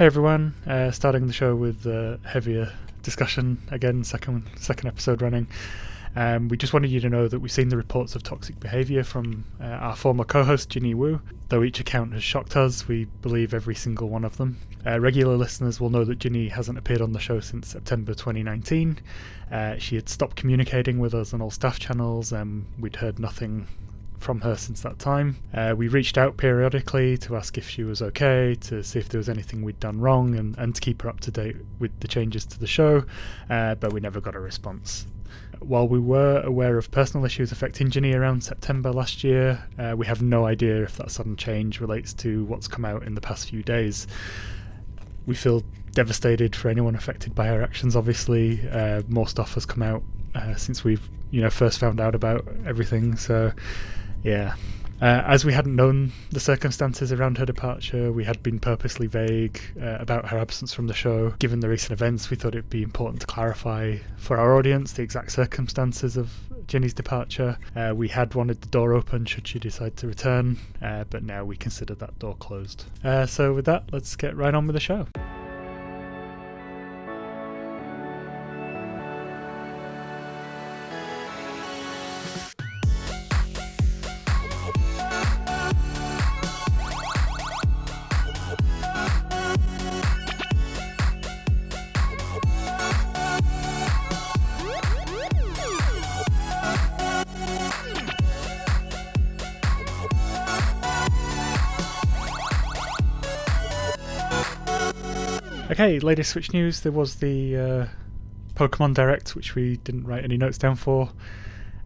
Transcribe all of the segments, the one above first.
Hey everyone, uh, starting the show with a heavier discussion again, second second episode running. Um, we just wanted you to know that we've seen the reports of toxic behaviour from uh, our former co-host Ginny Wu. Though each account has shocked us, we believe every single one of them. Uh, regular listeners will know that Ginny hasn't appeared on the show since September 2019. Uh, she had stopped communicating with us on all staff channels, and we'd heard nothing from her since that time. Uh, we reached out periodically to ask if she was okay, to see if there was anything we'd done wrong, and, and to keep her up to date with the changes to the show, uh, but we never got a response. While we were aware of personal issues affecting Ginny around September last year, uh, we have no idea if that sudden change relates to what's come out in the past few days. We feel devastated for anyone affected by her actions. Obviously, uh, more stuff has come out uh, since we've you know first found out about everything. So yeah. Uh, as we hadn't known the circumstances around her departure, we had been purposely vague uh, about her absence from the show. Given the recent events, we thought it'd be important to clarify for our audience the exact circumstances of Jenny's departure. Uh, we had wanted the door open should she decide to return, uh, but now we consider that door closed. Uh, so, with that, let's get right on with the show. Okay, latest Switch news. There was the uh, Pokemon Direct, which we didn't write any notes down for.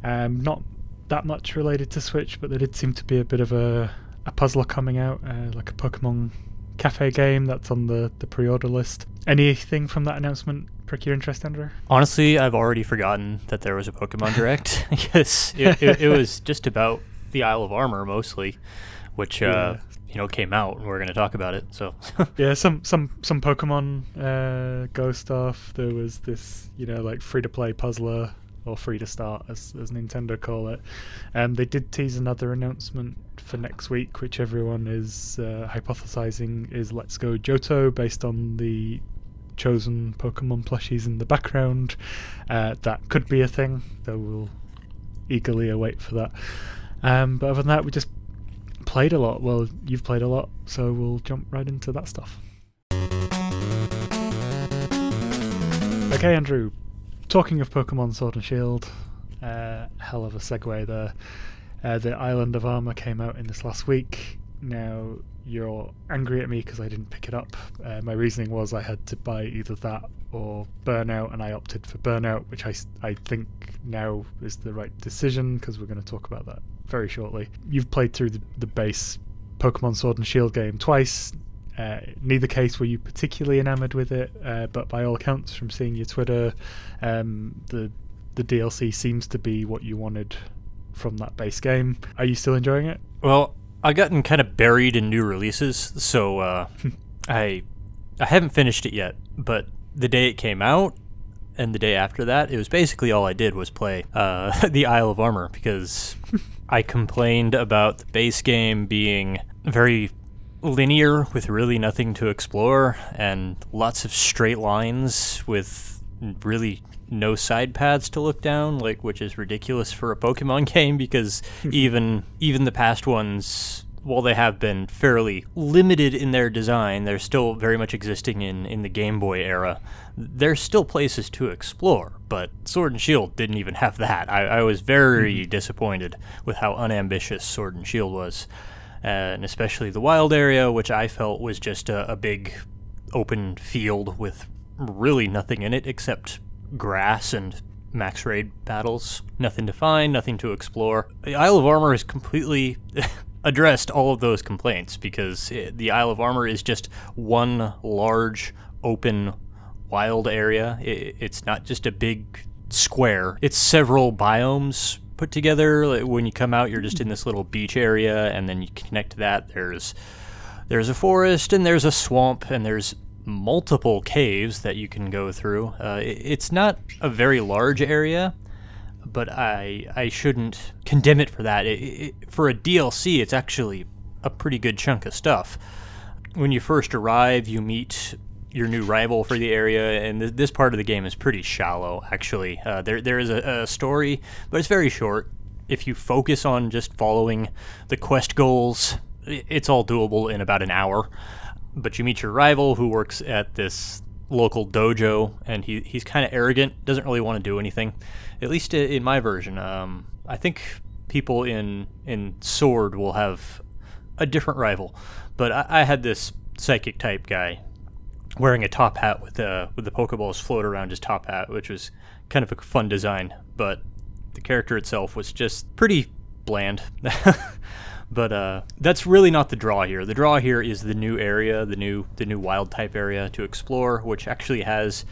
Um, not that much related to Switch, but there did seem to be a bit of a, a puzzler coming out, uh, like a Pokemon Cafe game that's on the, the pre order list. Anything from that announcement prick your interest, Andrew? Honestly, I've already forgotten that there was a Pokemon Direct. yes, it, it, it, was just about the Isle of Armor mostly, which uh, yeah you know came out and we're going to talk about it so. Yeah some some some pokemon uh, go stuff. There was this you know like free to play puzzler or free to start as, as nintendo call it. Um, they did tease another announcement for next week which everyone is uh, hypothesizing is let's go johto based on the chosen pokemon plushies in the background. Uh, that could be a thing though we'll eagerly await for that. Um, but other than that we just played a lot. Well, you've played a lot, so we'll jump right into that stuff. Okay, Andrew. Talking of Pokemon Sword and Shield, uh, hell of a segue there. Uh, the Island of Armor came out in this last week. Now you're angry at me because I didn't pick it up. Uh, my reasoning was I had to buy either that or Burnout, and I opted for Burnout, which I, I think now is the right decision because we're going to talk about that very shortly. You've played through the, the base Pokemon Sword and Shield game twice. Uh, neither case were you particularly enamored with it, uh, but by all accounts, from seeing your Twitter, um, the the DLC seems to be what you wanted from that base game. Are you still enjoying it? Well, I've gotten kind of buried in new releases, so uh, I I haven't finished it yet. But the day it came out, and the day after that, it was basically all I did was play uh, the Isle of Armor because I complained about the base game being very linear with really nothing to explore and lots of straight lines with really no side paths to look down like which is ridiculous for a Pokemon game because even even the past ones while they have been fairly limited in their design, they're still very much existing in, in the Game Boy era. There's still places to explore, but Sword and Shield didn't even have that. I, I was very mm-hmm. disappointed with how unambitious Sword and Shield was, uh, and especially the wild area, which I felt was just a, a big open field with really nothing in it except grass and max raid battles. Nothing to find, nothing to explore. The Isle of Armor is completely addressed all of those complaints because it, the Isle of Armor is just one large open wild area. It, it's not just a big square. It's several biomes put together. When you come out, you're just in this little beach area, and then you connect to that. There's there's a forest, and there's a swamp, and there's multiple caves that you can go through. Uh, it, it's not a very large area, but I I shouldn't condemn it for that. It, it, for a DLC, it's actually a pretty good chunk of stuff. when you first arrive, you meet your new rival for the area, and th- this part of the game is pretty shallow. Actually, uh, there there is a, a story, but it's very short. If you focus on just following the quest goals, it's all doable in about an hour. But you meet your rival who works at this local dojo, and he he's kind of arrogant, doesn't really want to do anything. At least in my version, um, I think people in in Sword will have a different rival, but I, I had this psychic type guy wearing a top hat with the with the pokeballs float around his top hat, which was kind of a fun design. But the character itself was just pretty bland. but uh, that's really not the draw here. The draw here is the new area, the new the new wild type area to explore, which actually has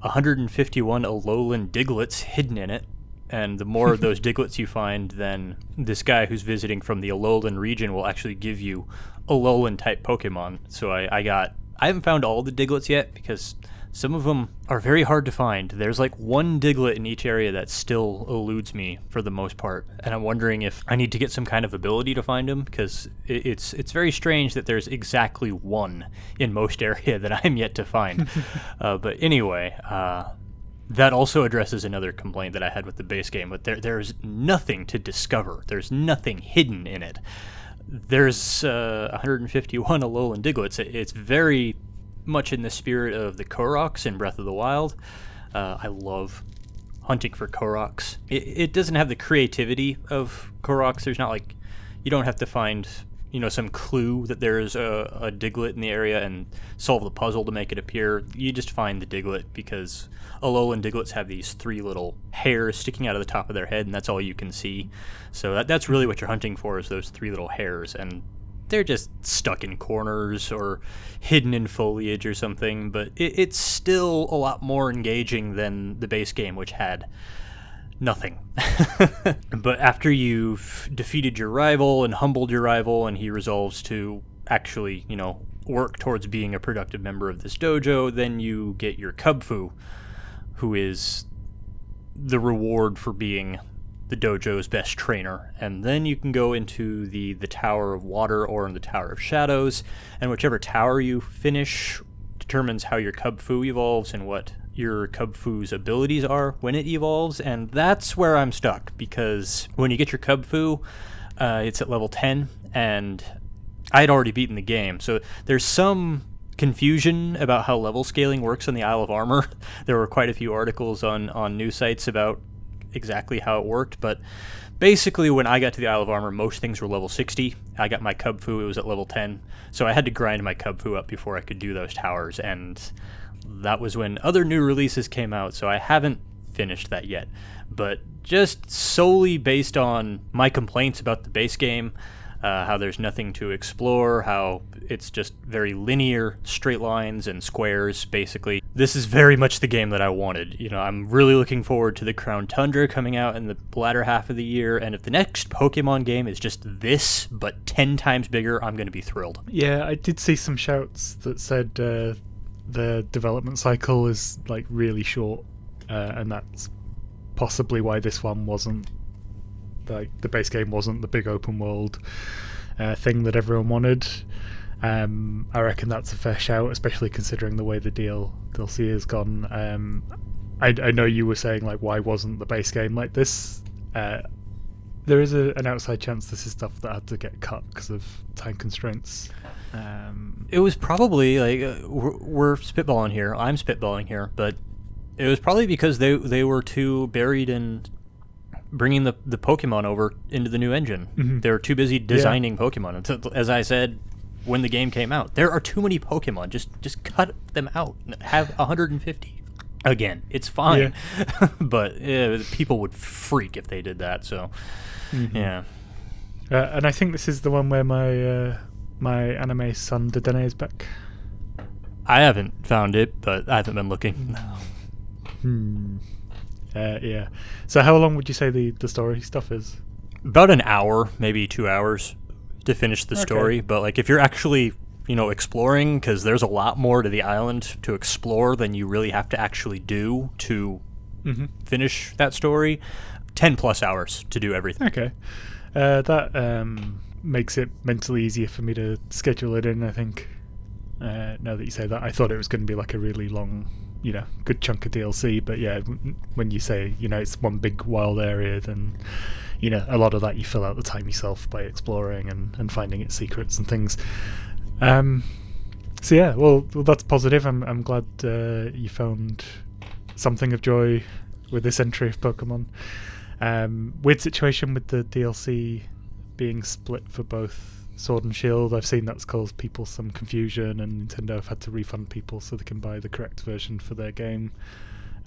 151 Alolan Digletts hidden in it. And the more of those Digletts you find, then this guy who's visiting from the Alolan region will actually give you Alolan type Pokemon. So I, I got I haven't found all the Digletts yet because some of them are very hard to find. There's like one Diglett in each area that still eludes me for the most part, and I'm wondering if I need to get some kind of ability to find them because it's it's very strange that there's exactly one in most area that I'm yet to find. uh, but anyway, uh, that also addresses another complaint that I had with the base game, but there there's nothing to discover. There's nothing hidden in it. There's uh, 151 Alolan Digletts. It- It's very much in the spirit of the Koroks in Breath of the Wild. Uh, I love hunting for Koroks. It, it doesn't have the creativity of Koroks. There's not like you don't have to find you know some clue that there's a, a Diglett in the area and solve the puzzle to make it appear. You just find the Diglett because Alolan Digletts have these three little hairs sticking out of the top of their head, and that's all you can see. So that, that's really what you're hunting for is those three little hairs, and they're just stuck in corners or hidden in foliage or something. But it, it's still a lot more engaging than the base game, which had nothing. but after you've defeated your rival and humbled your rival, and he resolves to actually, you know, work towards being a productive member of this dojo, then you get your Kubfu, who is the reward for being the dojo's best trainer. And then you can go into the, the Tower of Water or in the Tower of Shadows, and whichever tower you finish determines how your cub Kubfu evolves and what your cub Kubfu's abilities are when it evolves. And that's where I'm stuck, because when you get your Kubfu, uh, it's at level 10, and I had already beaten the game. So there's some confusion about how level scaling works on the Isle of Armor. there were quite a few articles on, on news sites about exactly how it worked, but basically when I got to the Isle of Armor, most things were level 60. I got my Kubfu, it was at level 10. So I had to grind my Kubfu up before I could do those towers, and that was when other new releases came out, so I haven't finished that yet. But just solely based on my complaints about the base game, uh, how there's nothing to explore, how it's just very linear, straight lines and squares, basically. This is very much the game that I wanted. You know, I'm really looking forward to the Crown Tundra coming out in the latter half of the year, and if the next Pokemon game is just this, but 10 times bigger, I'm going to be thrilled. Yeah, I did see some shouts that said uh, the development cycle is like really short, uh, and that's possibly why this one wasn't like the base game wasn't the big open world uh, thing that everyone wanted. Um, I reckon that's a fair shout, especially considering the way the deal DLC has gone. Um, I, I know you were saying like, why wasn't the base game like this? Uh, there is a, an outside chance this is stuff that had to get cut because of time constraints. Um, It was probably like uh, we're, we're spitballing here. I'm spitballing here, but it was probably because they they were too buried in bringing the the Pokemon over into the new engine. Mhm. They were too busy designing Pokemon. As I said when the game came out, there are too many Pokemon. Just just cut them out. Have 150. Again, it's fine, but uh, people would freak if they did that. So, mhm. yeah. Uh, and I think this is the one where my uh, my anime son Dedenne is back. I haven't found it, but I haven't been looking. No. Hmm. Uh, yeah. So how long would you say the the story stuff is? about an hour, maybe two hours to finish the Okay. story. But like if you're actually, you know, exploring, because there's a lot more to the island to explore than you really have to actually do to Mm-hmm. finish that story. Ten plus hours to do everything. Okay. Uh, that um, makes it mentally easier for me to schedule it in. I think. Uh, now that you say that, I thought it was going to be like a really long, you know, good chunk of DLC. But yeah, when you say you know it's one big wild area, then you know a lot of that you fill out the time yourself by exploring and, and finding its secrets and things. Um, so yeah, well, well that's positive. I'm I'm glad uh, you found something of joy with this entry of Pokemon. Um, weird situation with the DLC being split for both Sword and Shield. I've seen that's caused people some confusion, and Nintendo have had to refund people so they can buy the correct version for their game.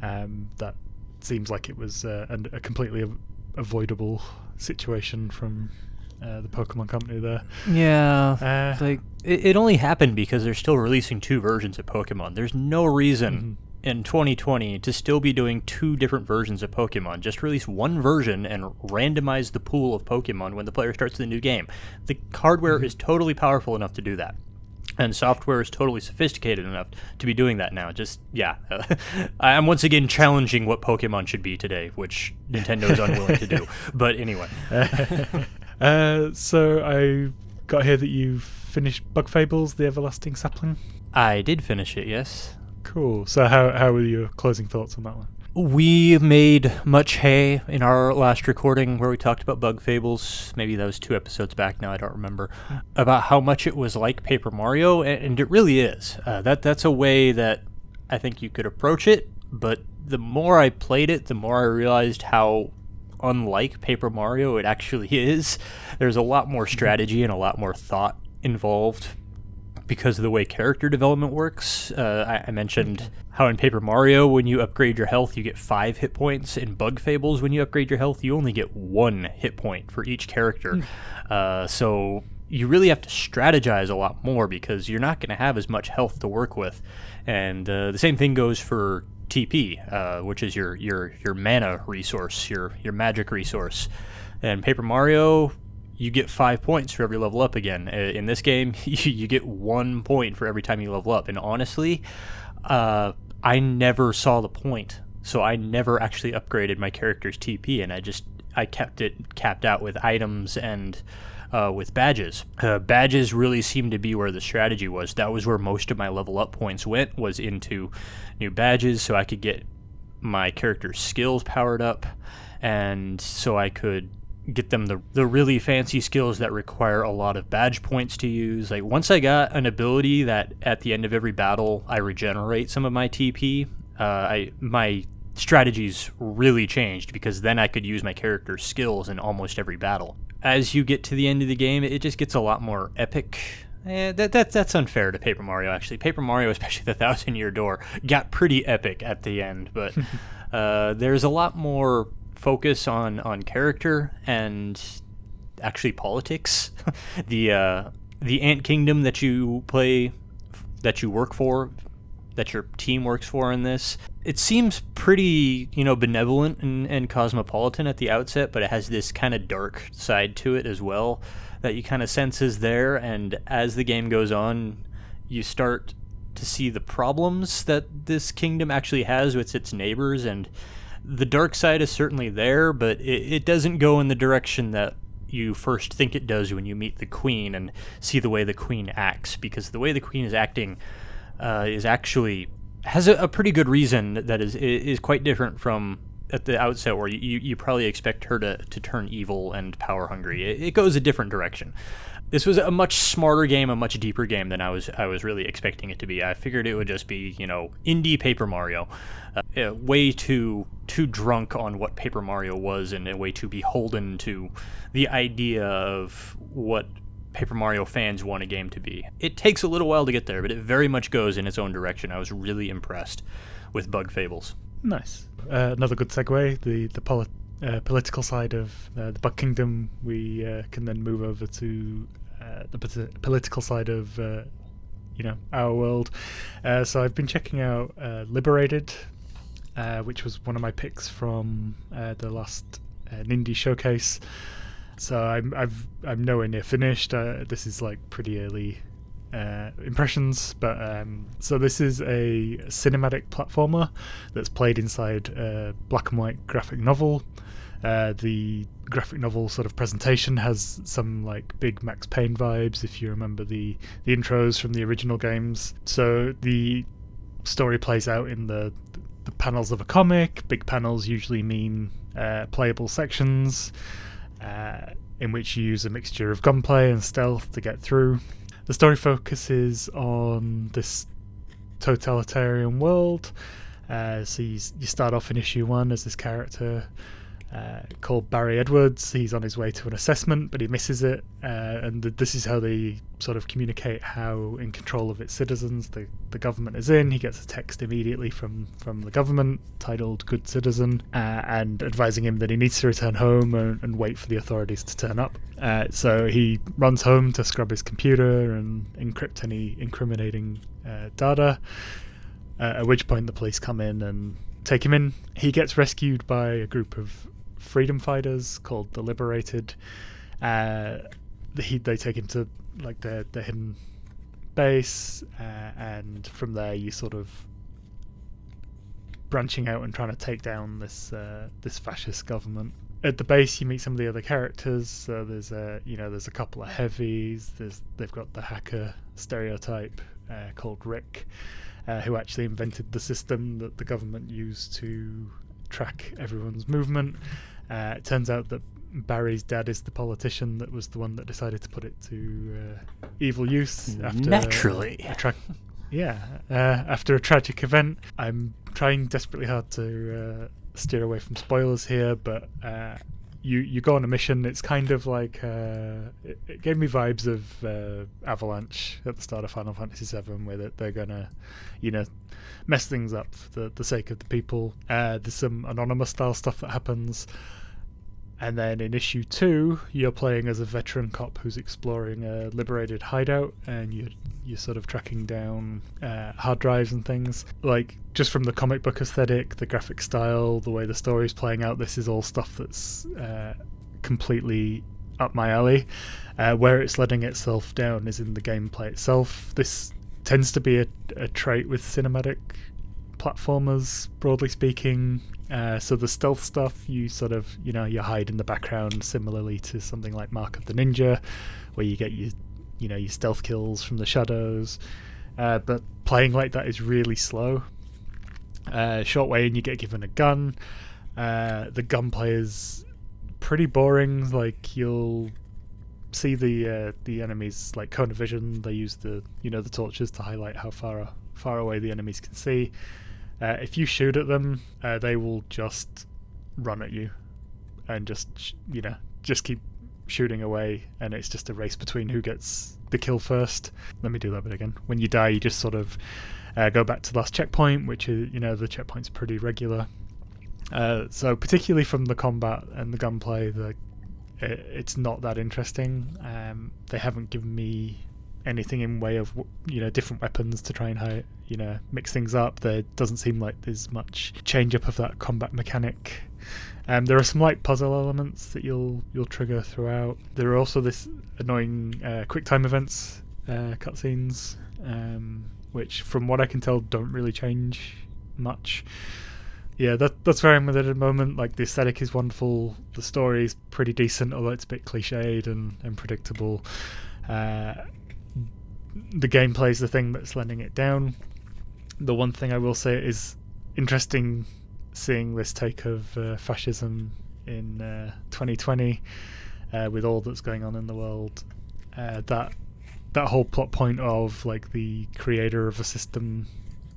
Um, that seems like it was uh, a completely av- avoidable situation from uh, the Pokemon Company there. Yeah, Uh, like it, it only happened because they're still releasing two versions of Pokemon. There's no reason in 2020 to still be doing two different versions of Pokemon. Just release one version and randomize the pool of Pokemon when the player starts the new game. The hardware is totally powerful enough to do that. And software is totally sophisticated enough to be doing that now. Just yeah, I'm once again challenging what Pokemon should be today, which Nintendo is unwilling to do. But anyway, uh, so I got here that you've finished Bug Fables: The Everlasting Sapling. I did finish it. Yes, Cool. So how how were your closing thoughts on that one? We made much hay in our last recording where we talked about Bug Fables. Maybe that was two episodes back now, I don't remember. About how much it was like Paper Mario, a- and it really is. Uh, that That's a way that I think you could approach it, but the more I played it, the more I realized how unlike Paper Mario it actually is. There's a lot more strategy and a lot more thought involved because of the way character development works. Uh, I, I mentioned how in Paper Mario, when you upgrade your health, you get five hit points. In Bug Fables, when you upgrade your health, you only get one hit point for each character. Uh, so you really have to strategize a lot more because you're not going to have as much health to work with. And uh, the same thing goes for TP, uh, which is your, your your mana resource, your your magic resource. And Paper Mario, you get five points for every level up again. In this game, you, you get one point for every time you level up. And honestly, uh, I never saw the point, so I never actually upgraded my character's TP, and I just I kept it capped out with items and. Uh, with badges, uh, badges really seemed to be where the strategy was. That was where most of my level up points went was into new badges, so I could get my character's skills powered up, and so I could get them the the really fancy skills that require a lot of badge points to use. Like once I got an ability that at the end of every battle I regenerate some of my TP, uh, I my strategies really changed because then I could use my character's skills in almost every battle. As you get to the end of the game, it just gets a lot more epic. Eh, that, that that's unfair to Paper Mario. Actually, Paper Mario, especially the Thousand Year Door, got pretty epic at the end. But uh, there's a lot more focus on on character and actually politics. the uh, the Ant Kingdom that you play, that you work for, that your team works for in this, it seems pretty you know benevolent and, and cosmopolitan at the outset, but it has this kind of dark side to it as well that you kind of sense is there. And as the game goes on, you start to see the problems that this kingdom actually has with its neighbors and the dark side is certainly there, but it, it doesn't go in the direction that you first think it does when you meet the queen and see the way the queen acts, because the way the queen is acting uh, is actually has a, a pretty good reason that is is quite different from at the outset where you, you, probably expect her to, to turn evil and power hungry. It, it goes a different direction. This was a much smarter game, a much deeper game than I was I was really expecting it to be. I figured it would just be you know indie Paper Mario, uh, way too too drunk on what Paper Mario was and way too beholden to the idea of what Paper Mario fans want a game to be. It takes a little while to get there, but it very much goes in its own direction. I was really impressed with Bug Fables. Nice. Uh, another good segue. The the poli- uh, political side of uh, the Bug Kingdom. We uh, can then move over to uh, the political side of uh, you know our world. So I've been checking out Liberated, which was one of my picks from the last Nindie showcase. So I'm I've I'm nowhere near finished. This is like pretty early uh, impressions, but um, so this is a cinematic platformer that's played inside a black and white graphic novel. Uh, the graphic novel sort of presentation has some like big Max Payne vibes, if you remember the the intros from the original games. So the story plays out in the the panels of a comic. Big panels usually mean uh, playable sections, uh, in which you use a mixture of gunplay and stealth to get through. The story focuses on this totalitarian world. Uh, so you, you start off in issue one as this character uh, called Barry Edwards. He's on his way to an assessment, but he misses it, uh, and th- this is how they sort of communicate how in control of its citizens the, the government is in. He gets a text immediately from from the government titled "Good Citizen" uh, and advising him that he needs to return home and, and wait for the authorities to turn up. Uh, so he runs home to scrub his computer and encrypt any incriminating uh, data. Uh, at which point the police come in and take him in. He gets rescued by a group of freedom fighters called the Liberated. Uh, he, they take him to like their, their hidden base, uh, and from there you sort of branching out and trying to take down this uh, this fascist government. At the base, you meet some of the other characters. So there's a you know there's a couple of heavies. There's they've got the hacker stereotype uh, called Rick, uh, who actually invented the system that the government used to track everyone's movement. Uh, it turns out that Barry's dad is the politician that was the one that decided to put it to uh, evil use after Naturally. a tra- yeah, uh, after a tragic event. I'm trying desperately hard to uh, steer away from spoilers here, but uh, you you go on a mission. It's kind of like uh, it, it gave me vibes of uh, Avalanche at the start of Final Fantasy VII, where they're, gonna, you know, mess things up for the, the sake of the people. Uh, there's some anonymous style stuff that happens. And then in issue two, you're playing as a veteran cop who's exploring a liberated hideout, and you're you're sort of tracking down uh, hard drives and things. Like just from the comic book aesthetic, the graphic style, the way the story's playing out, this is all stuff that's uh, completely up my alley. Uh, where it's letting itself down is in the gameplay itself. This tends to be a, a trait with cinematic platformers, broadly speaking. Uh, so the stealth stuff, you sort of, you know, you hide in the background, similarly to something like Mark of the Ninja, where you get your, you know, your stealth kills from the shadows. Uh, but playing like that is really slow. Uh, short way, and you get given a gun. Uh, the gunplay is pretty boring. Like you'll see the uh, the enemies like cone of vision. They use the you know the torches to highlight how far far away the enemies can see. Uh, if you shoot at them, uh, they will just run at you, and just you know just keep shooting away, and it's just a race between who gets the kill first. Let me do that bit again. When you die, you just sort of uh, go back to the last checkpoint, which is you know the checkpoint's pretty regular. Uh, so particularly from the combat and the gunplay, the it's not that interesting. Um, they haven't given me anything in way of you know different weapons to try and you know mix things up. There doesn't seem like there's much change up of that combat mechanic. Um, there are some light puzzle elements that you'll you'll trigger throughout. There are also this annoying uh, quick time events uh, cutscenes, um, which from what I can tell don't really change much. Yeah, that that's where I'm at the moment. Like the aesthetic is wonderful, the story is pretty decent, although it's a bit cliched and, and predictable. Uh, the gameplay is the thing that's letting it down. The one thing I will say is interesting seeing this take of uh, fascism in uh, 2020 uh, with all that's going on in the world. Uh, that that whole plot point of like the creator of a system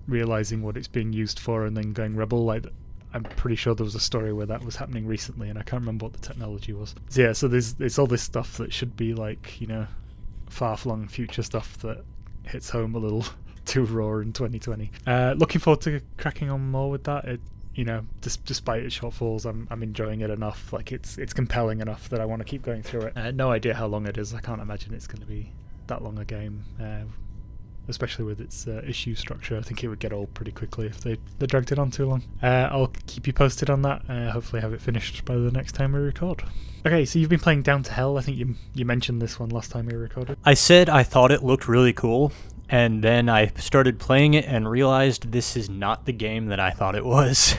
realizing what it's being used for and then going rebel like I'm pretty sure there was a story where that was happening recently and I can't remember what the technology was. So yeah, so there's it's all this stuff that should be like, you know, far flung future stuff that hits home a little too raw in 2020. Uh, looking forward to cracking on more with that. It, you know, dis- despite its shortfalls, I'm I'm enjoying it enough. Like it's it's compelling enough that I want to keep going through it. Uh, no idea how long it is. I can't imagine it's going to be that long a game. Uh, especially with its uh, issue structure, I think it would get old pretty quickly if they, they dragged it on too long. Uh, I'll keep you posted on that. Uh, hopefully, have it finished by the next time we record. Okay, so you've been playing Down to Hell. I think you you mentioned this one last time we recorded. I said I thought it looked really cool, And then I started playing it and realized this is not the game that I thought it was.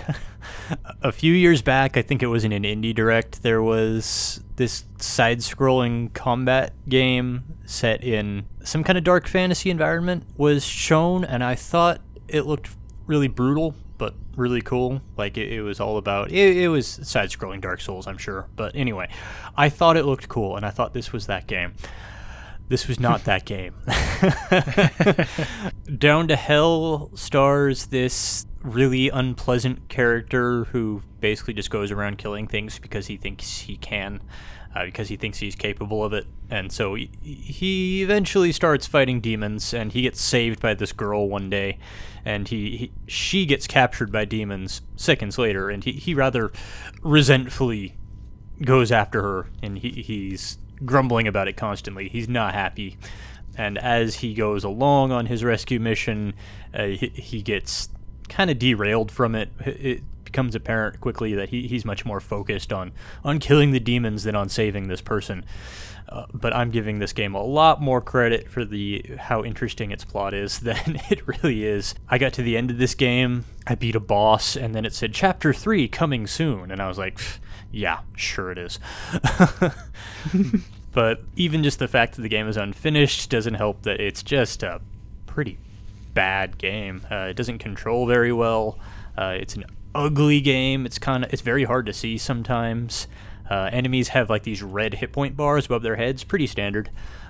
a few years back, I think it was in an indie direct, there was this side scrolling combat game set in some kind of dark fantasy environment was shown and I thought it looked really brutal but really cool. Like it, it was all about it, it was side scrolling Dark Souls, I'm sure. But anyway, I thought it looked cool and I thought this was that game. This was not that game. Down to Hell stars this really unpleasant character who basically just goes around killing things because he thinks he can, uh, because he thinks he's capable of it. And so he, he eventually starts fighting demons, and he gets saved by this girl one day, and he, he she gets captured by demons seconds later, and he, he rather resentfully goes after her, and he, he's grumbling about it constantly. He's not happy. And as he goes along on his rescue mission, uh, he, he gets kind of derailed from it. It becomes apparent quickly that he, he's much more focused on, on killing the demons than on saving this person. Uh, but I'm giving this game a lot more credit for the how interesting its plot is than it really is. I got to the end of this game, I beat a boss, and then it said Chapter Three coming soon, and I was like, yeah, sure it is. but even just the fact that the game is unfinished doesn't help that it's just a pretty bad game. Uh, it doesn't control very well. Uh, it's an ugly game. It's kind of it's very hard to see sometimes. Uh, enemies have like these red hit point bars above their heads, pretty standard.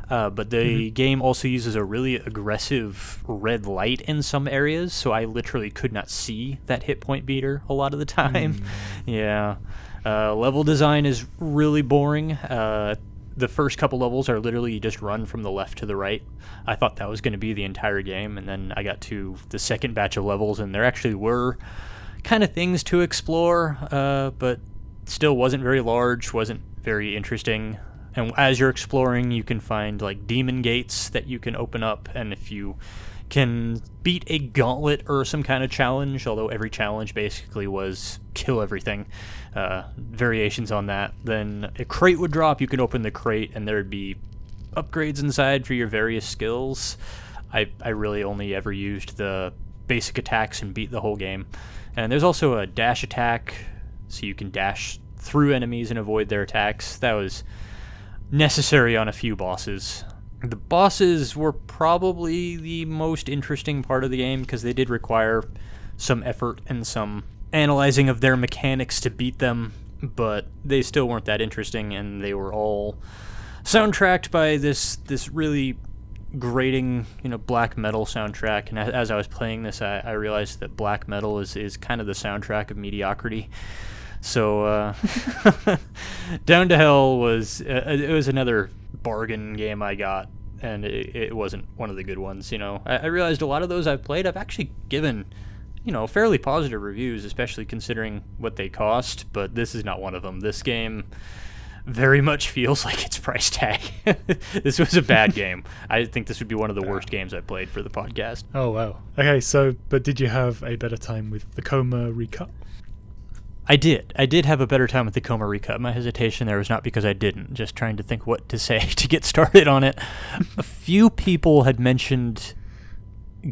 Uh, but the mm-hmm. game also uses a really aggressive red light in some areas, so I literally could not see that hit point beater a lot of the time. Mm. yeah. Uh, level design is really boring. Uh, the first couple levels are literally you just run from the left to the right. I thought that was going to be the entire game, and then I got to the second batch of levels, and there actually were kind of things to explore, uh, but still wasn't very large, wasn't very interesting. And as you're exploring, you can find like demon gates that you can open up, and if you can beat a gauntlet or some kind of challenge, although every challenge basically was kill everything, uh, variations on that, then a crate would drop. You could open the crate, and there'd be upgrades inside for your various skills. I, I really only ever used the basic attacks and beat the whole game. And there's also a dash attack, so you can dash through enemies and avoid their attacks. That was necessary on a few bosses. The bosses were probably the most interesting part of the game because they did require some effort and some analyzing of their mechanics to beat them, but they still weren't that interesting, and they were all soundtracked by this this really grating, you know, black metal soundtrack. And as I was playing this, I, I realized that black metal is is kind of the soundtrack of mediocrity. So, uh, Down to Hell was uh, it was another bargain game I got, and it, it wasn't one of the good ones. You know, I, I, realized a lot of those I've played, I've actually given, you know, fairly positive reviews, especially considering what they cost. But this is not one of them. This game very much feels like its price tag. this was a bad game. I think this would be one of the worst games I played for the podcast. Oh wow. Okay, so but did you have a better time with the Coma recut? I did. I did have a better time with the Coma recut. My hesitation there was not because I didn't, just trying to think what to say to get started on it. a few people had mentioned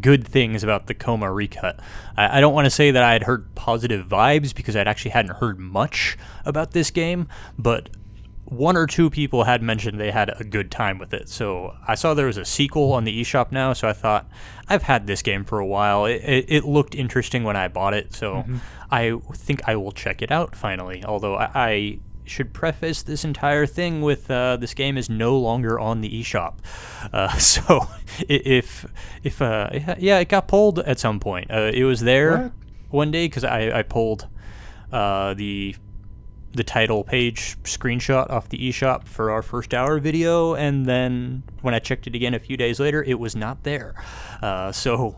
good things about the Coma recut. I, I don't want to say that I had heard positive vibes because I'd actually hadn't heard much about this game, but one or two people had mentioned they had a good time with it. So I saw there was a sequel on the eShop now, so I thought I've had this game for a while. It, it, it looked interesting when I bought it, so mm-hmm. I think I will check it out finally. Although I, I should preface this entire thing with uh, this game is no longer on the eShop. Uh, so if if uh, yeah, it got pulled at some point. Uh, it was there what? one day because I I pulled uh, the the title page screenshot off the eShop for our first hour video, and then when I checked it again a few days later, it was not there. Uh, so,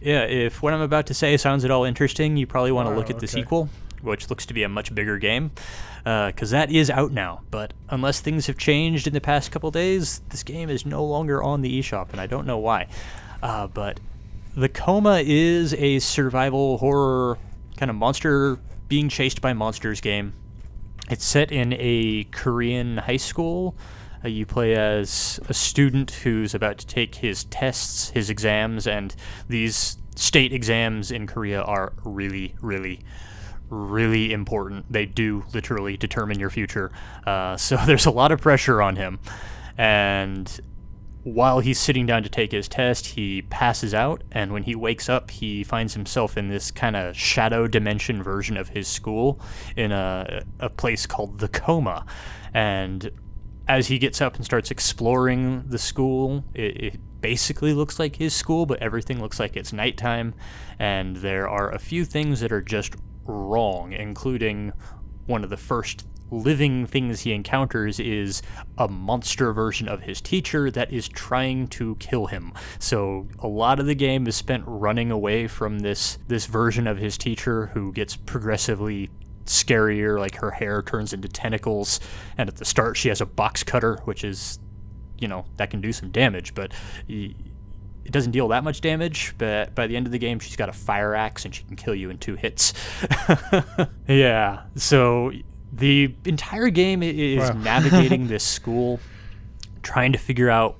yeah, if what I'm about to say sounds at all interesting, you probably want to oh, look at the sequel, which looks to be a much bigger game, because uh, that is out now. But unless things have changed in the past couple days, this game is no longer on the eShop, and I don't know why. Uh, but the Coma is a survival horror kind of monster being chased by monsters game it's set in a Korean high school. Uh, you play as a student who's about to take his tests, his exams, and these state exams in Korea are really, really, really important. They do literally determine your future. Uh, so there's a lot of pressure on him. And while he's sitting down to take his test, he passes out, and when he wakes up, he finds himself in this kind of shadow dimension version of his school in a, a place called the coma. And as he gets up and starts exploring the school, it, it basically looks like his school, but everything looks like it's nighttime, and there are a few things that are just wrong, including one of the first living things he encounters is a monster version of his teacher that is trying to kill him. So a lot of the game is spent running away from this this version of his teacher who gets progressively scarier like her hair turns into tentacles and at the start she has a box cutter which is you know that can do some damage but it doesn't deal that much damage but by the end of the game she's got a fire axe and she can kill you in two hits yeah so the entire game is wow. navigating this school, trying to figure out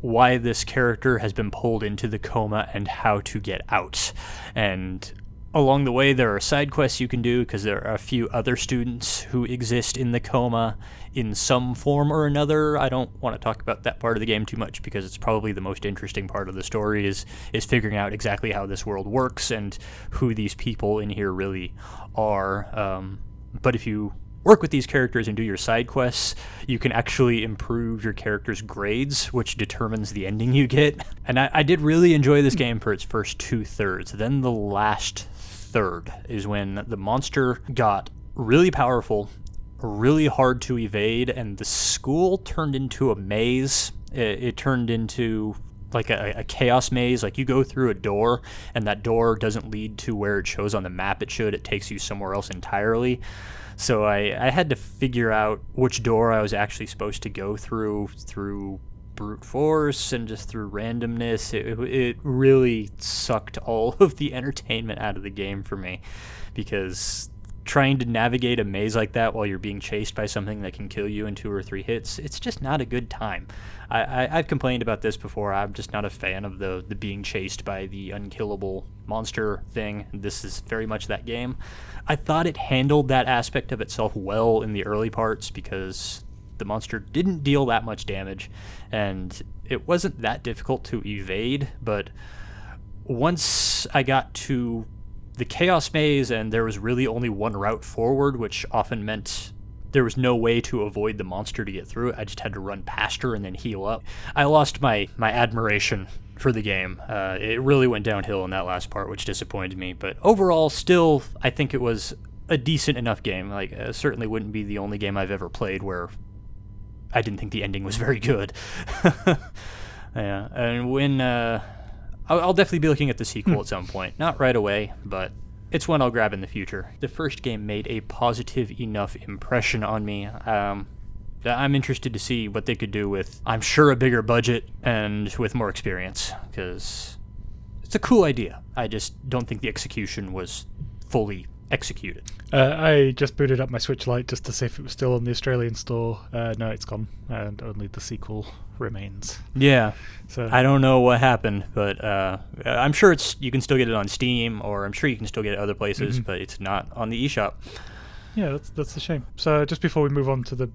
why this character has been pulled into the coma and how to get out. And along the way, there are side quests you can do because there are a few other students who exist in the coma in some form or another. I don't want to talk about that part of the game too much because it's probably the most interesting part of the story is is figuring out exactly how this world works and who these people in here really are. Um, but if you work with these characters and do your side quests, you can actually improve your character's grades, which determines the ending you get. And I, I did really enjoy this game for its first two thirds. Then the last third is when the monster got really powerful, really hard to evade, and the school turned into a maze. It, it turned into like a, a, chaos maze. Like you go through a door, and that door doesn't lead to where it shows on the map it should. It takes you somewhere else entirely. So I, I had to figure out which door I was actually supposed to go through through brute force and just through randomness. It, it really sucked all of the entertainment out of the game for me because trying to navigate a maze like that while you're being chased by something that can kill you in two or three hits, it's just not a good time. I, I, have complained about this before. I'm just not a fan of the, the being chased by the unkillable monster thing. This is very much that game. I thought it handled that aspect of itself well in the early parts because the monster didn't deal that much damage and it wasn't that difficult to evade, but once I got to the Chaos Maze, and there was really only one route forward, which often meant there was no way to avoid the monster to get through it. I just had to run past her and then heal up. I lost my, my admiration for the game. Uh, it really went downhill in that last part, which disappointed me. But overall, still, I think it was a decent enough game. Like, uh, certainly wouldn't be the only game I've ever played where I didn't think the ending was very good. yeah, and when uh, I'll, I'll definitely be looking at the sequel hmm. at some point. Not right away, but it's one I'll grab in the future. The first game made a positive enough impression on me. Um, I'm interested to see what they could do with, I'm sure, a bigger budget and with more experience, because it's a cool idea. I just don't think the execution was fully executed. Uh, I just booted up my Switch Lite just to see if it was still on the Australian store. Uh, no, it's gone, and only the sequel remains. Yeah. So I don't know what happened, but uh, I'm sure it's you can still get it on Steam, or I'm sure you can still get it other places, mm-hmm. but it's not on the eShop. Yeah, that's that's a shame. So just before we move on to the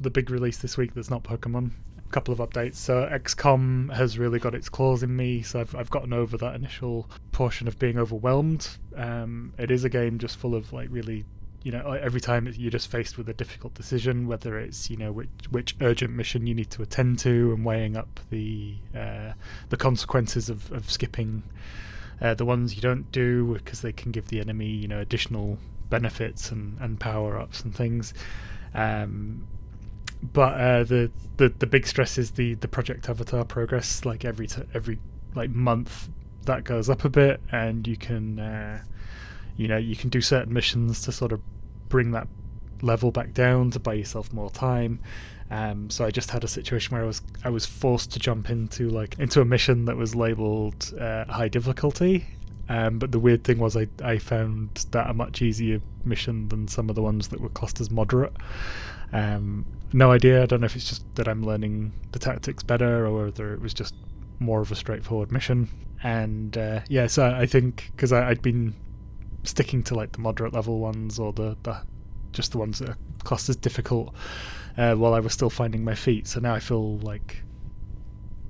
the big release this week, that's not Pokemon. A couple of updates. So XCOM has really got its claws in me. So I've I've gotten over that initial portion of being overwhelmed. Um, it is a game just full of like really you know every time you're just faced with a difficult decision whether it's you know which which urgent mission you need to attend to and weighing up the uh, the consequences of, of skipping uh, the ones you don't do because they can give the enemy you know additional benefits and, and power ups and things. Um, but uh, the, the the big stress is the the project avatar progress like every t- every like month that goes up a bit and you can uh, you know you can do certain missions to sort of bring that level back down to buy yourself more time. Um, so I just had a situation where I was I was forced to jump into like into a mission that was labeled uh, high difficulty. Um, but the weird thing was I I found that a much easier mission than some of the ones that were classed as moderate. Um, no idea. I don't know if it's just that I'm learning the tactics better or whether it was just more of a straightforward mission. And uh, yeah, so I think because I'd been sticking to like the moderate level ones or the, the just the ones that are classed as difficult uh, while I was still finding my feet. So now I feel like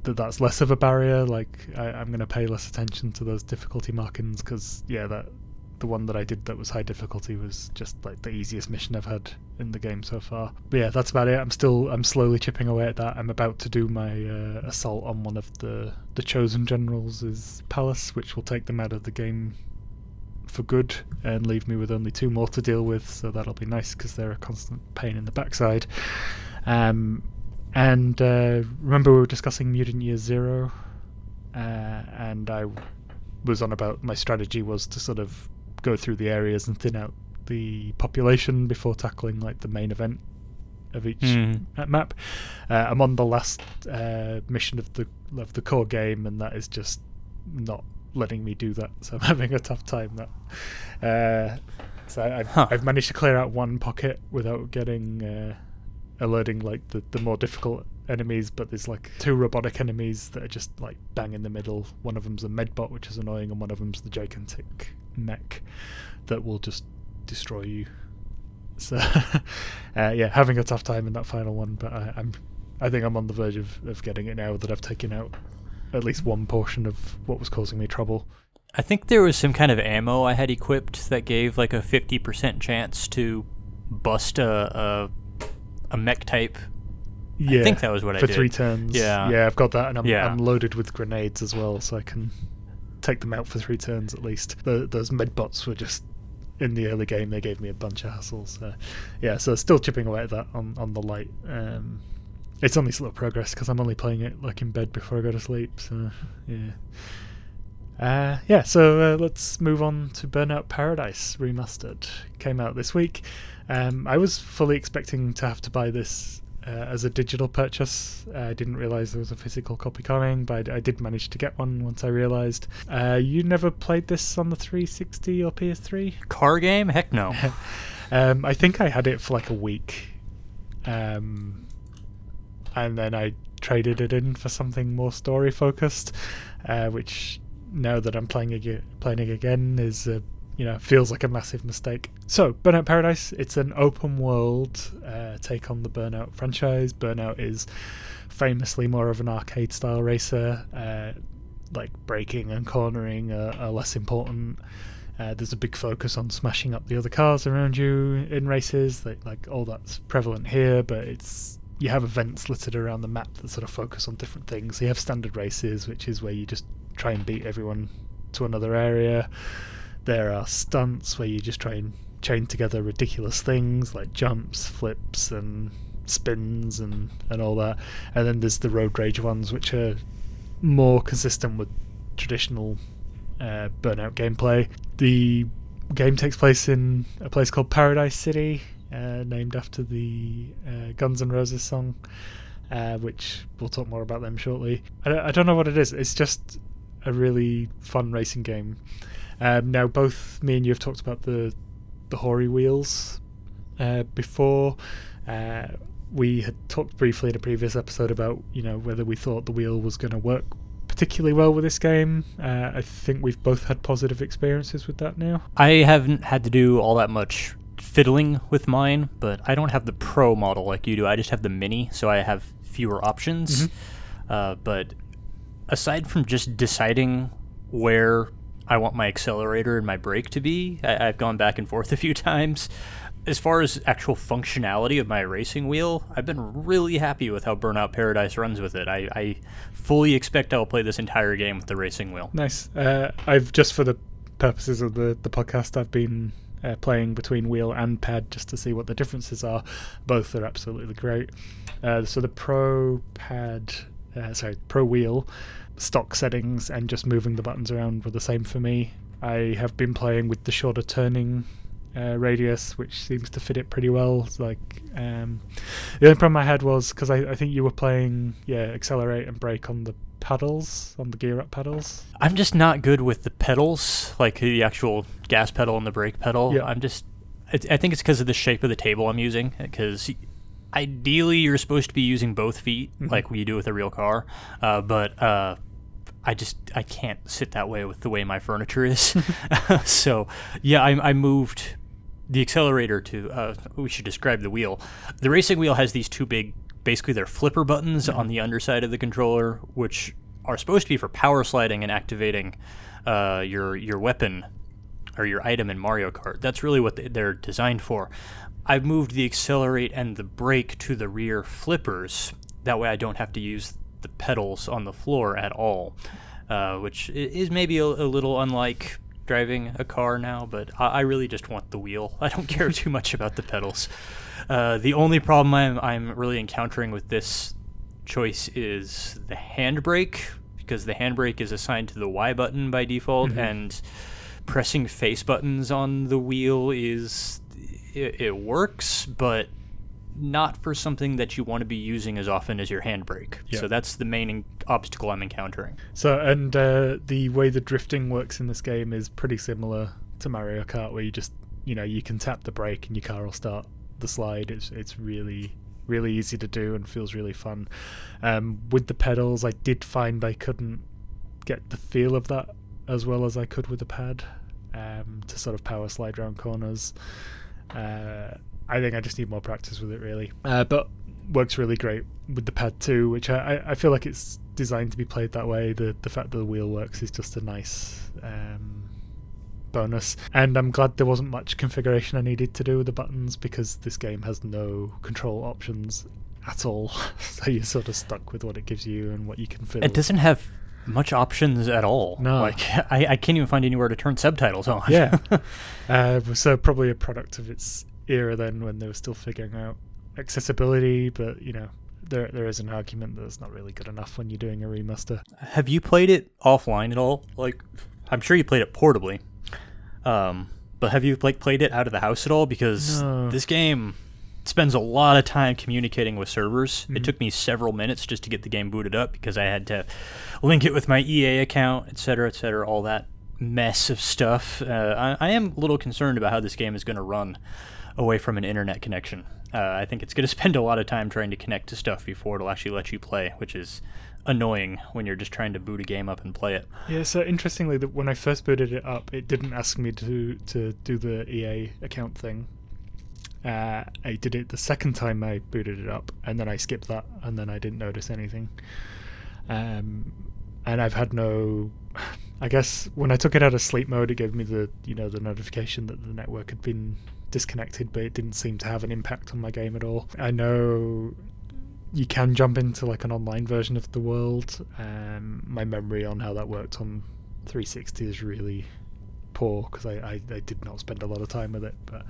that that's less of a barrier. Like I, am going to pay less attention to those difficulty markings because yeah, that the one that I did that was high difficulty was just like the easiest mission I've had in the game so far. But yeah, that's about it. I'm still I'm slowly chipping away at that. I'm about to do my uh, assault on one of the the chosen generals' palace, which will take them out of the game for good and leave me with only two more to deal with. So that'll be nice because they're a constant pain in the backside. Um, and uh, remember we were discussing Mutant Year Zero, uh, and I was on about my strategy was to sort of go through the areas and thin out the population before tackling like the main event of each mm. map. Uh, I'm on the last uh, mission of the of the core game, and that is just not letting me do that. So I'm having a tough time. That uh, so I've huh. I've managed to clear out one pocket without getting uh, alerting like the the more difficult enemies, but there's like two robotic enemies that are just like bang in the middle. One of them's a medbot, which is annoying, and one of them's the gigantic mech that will just destroy you. So, uh, yeah, having a tough time in that final one, but I, am I think I'm on the verge of, of getting it now that I've taken out at least one portion of what was causing me trouble. I think there was some kind of ammo I had equipped that gave like a 50% chance to bust a a, a mech type. Yeah, I think that was what I did. For three turns. Yeah. Yeah, I've got that and I'm, yeah. I'm loaded with grenades as well, so I can take them out for three turns at least. The, those medbots were just in the early game they gave me a bunch of hassles. Uh, yeah, so still chipping away at that on on the light. Um, it's only slow progress because I'm only playing it like in bed before I go to sleep. So yeah. Uh, yeah, so uh, let's move on to Burnout Paradise Remastered. Came out this week. Um, I was fully expecting to have to buy this uh, as a digital purchase. Uh, I didn't realize there was a physical copy coming, but I, I did manage to get one once I realized. Uh, you never played this on the 360 or PS3? Car game? Heck no. um, I think I had it for like a week. Um, and then I traded it in for something more story focused, uh, which now that I'm playing it, playing again is uh, you know feels like a massive mistake. So Burnout Paradise, it's an open world uh, take on the Burnout franchise. Burnout is famously more of an arcade style racer. Uh, like braking and cornering are, are less important. Uh, there's a big focus on smashing up the other cars around you in races. Like, like all that's prevalent here, but it's you have events littered around the map that sort of focus on different things. So you have standard races, which is where you just try and beat everyone to another area. There are stunts where you just try and chain together ridiculous things like jumps, flips, and spins, and, and all that. And then there's the road rage ones, which are more consistent with traditional uh, Burnout gameplay. The game takes place in a place called Paradise City, uh, named after the uh, Guns N' Roses song, uh, which we'll talk more about them shortly. I, I, don't know what it is. It's just a really fun racing game. Um, now, both me and you have talked about the the Hori wheels uh, before. Uh, we had talked briefly in a previous episode about you know whether we thought the wheel was going to work particularly well with this game. Uh, I think we've both had positive experiences with that now. I haven't had to do all that much fiddling with mine, but I don't have the pro model like you do. I just have the mini, so I have fewer options. Mm-hmm. Uh, but aside from just deciding where I want my accelerator and my brake to be, I- I've gone back and forth a few times. As far as actual functionality of my racing wheel, I've been really happy with how Burnout Paradise runs with it. I, I fully expect I'll play this entire game with the racing wheel. Nice. Uh, I've just for the purposes of the, the podcast, I've been uh, playing between wheel and pad just to see what the differences are. Both are absolutely great. Uh, so the Pro pad, uh, sorry, Pro wheel stock settings and just moving the buttons around were the same for me. I have been playing with the shorter turning uh, radius, which seems to fit it pretty well. It's like um, the only problem I had was because I, I, think you were playing yeah accelerate and brake on the pedals on the gear up pedals. I'm just not good with the pedals, like the actual gas pedal and the brake pedal. Yeah. I'm just I, I think it's because of the shape of the table I'm using because ideally you're supposed to be using both feet like you do with a real car, uh, but uh, I just I can't sit that way with the way my furniture is. so yeah, I, I moved the accelerator to. Uh, we should describe the wheel. The racing wheel has these two big, basically they're flipper buttons on the underside of the controller, which are supposed to be for power sliding and activating uh, your your weapon or your item in Mario Kart. That's really what they're designed for. I've moved the accelerate and the brake to the rear flippers. That way I don't have to use the pedals on the floor at all, uh, which is maybe a, a little unlike driving a car now, but I, I really just want the wheel. I don't care too much about the pedals. Uh, the only problem I'm, I'm really encountering with this choice is the handbrake because the handbrake is assigned to the Y button by default, and pressing face buttons on the wheel is it, it works, but not for something that you want to be using as often as your handbrake. Yeah. So that's the main en- obstacle I'm encountering. So, and uh, the way the drifting works in this game is pretty similar to Mario Kart, where you just, you know, you can tap the brake and your car will start the slide. It's it's really really easy to do and feels really fun. Um, with the pedals, I did find I couldn't get the feel of that as well as I could with the pad um, to sort of power slide around corners. Uh, I think I just need more practice with it, really. Uh, but works really great with the pad too, which I, I- feel like it's designed to be played that way. The the fact that the wheel works is just a nice um, bonus. And I'm glad there wasn't much configuration I needed to do with the buttons because this game has no control options at all. so you're sort of stuck with what it gives you and what you can fill. It doesn't have much options at all. No. Like I, I can't even find anywhere to turn subtitles on. yeah. uh, so probably a product of its era then when they were still figuring out accessibility, but you know. There, there is an argument that it's not really good enough when you're doing a remaster. Have you played it offline at all? Like, I'm sure you played it portably. Um, but have you like played it out of the house at all? Because No. this game spends a lot of time communicating with servers. Mm-hmm. It took me several minutes just to get the game booted up because I had to link it with my EA account, etc., cetera, et cetera, all that mess of stuff. Uh, I, I am a little concerned about how this game is going to run away from an internet connection. Uh, I think it's going to spend a lot of time trying to connect to stuff before it'll actually let you play, which is annoying when you're just trying to boot a game up and play it. Yeah, so interestingly, that when I first booted it up, it didn't ask me to to do the EA account thing. Uh, I did it the second time I booted it up, and then I skipped that, and then I didn't notice anything. Um, and I've had no. I guess when I took it out of sleep mode, it gave me the you know the notification that the network had been disconnected, but it didn't seem to have an impact on my game at all. I know you can jump into like an online version of the world. Um, my memory on how that worked on 360 is really poor because I, I, I did not spend a lot of time with it. But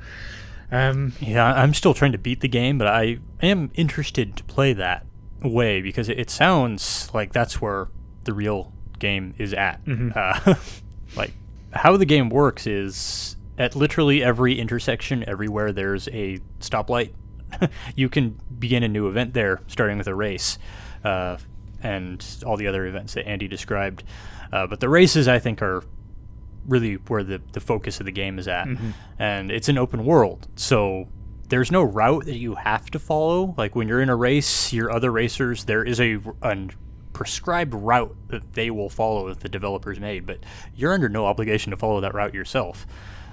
um, Yeah, I'm still trying to beat the game, but I am interested to play that way because it, it sounds like that's where the real game is at. Mhm. Uh, like how the game works is at literally every intersection, everywhere there's a stoplight, you can begin a new event there, starting with a race, uh, and all the other events that Andy described. Uh, but the races, I think, are really where the, the focus of the game is at. Mhm. And it's an open world. So there's no route that you have to follow. Like when you're in a race, your other racers, there is a, a prescribed route that they will follow that the developers made, but you're under no obligation to follow that route yourself.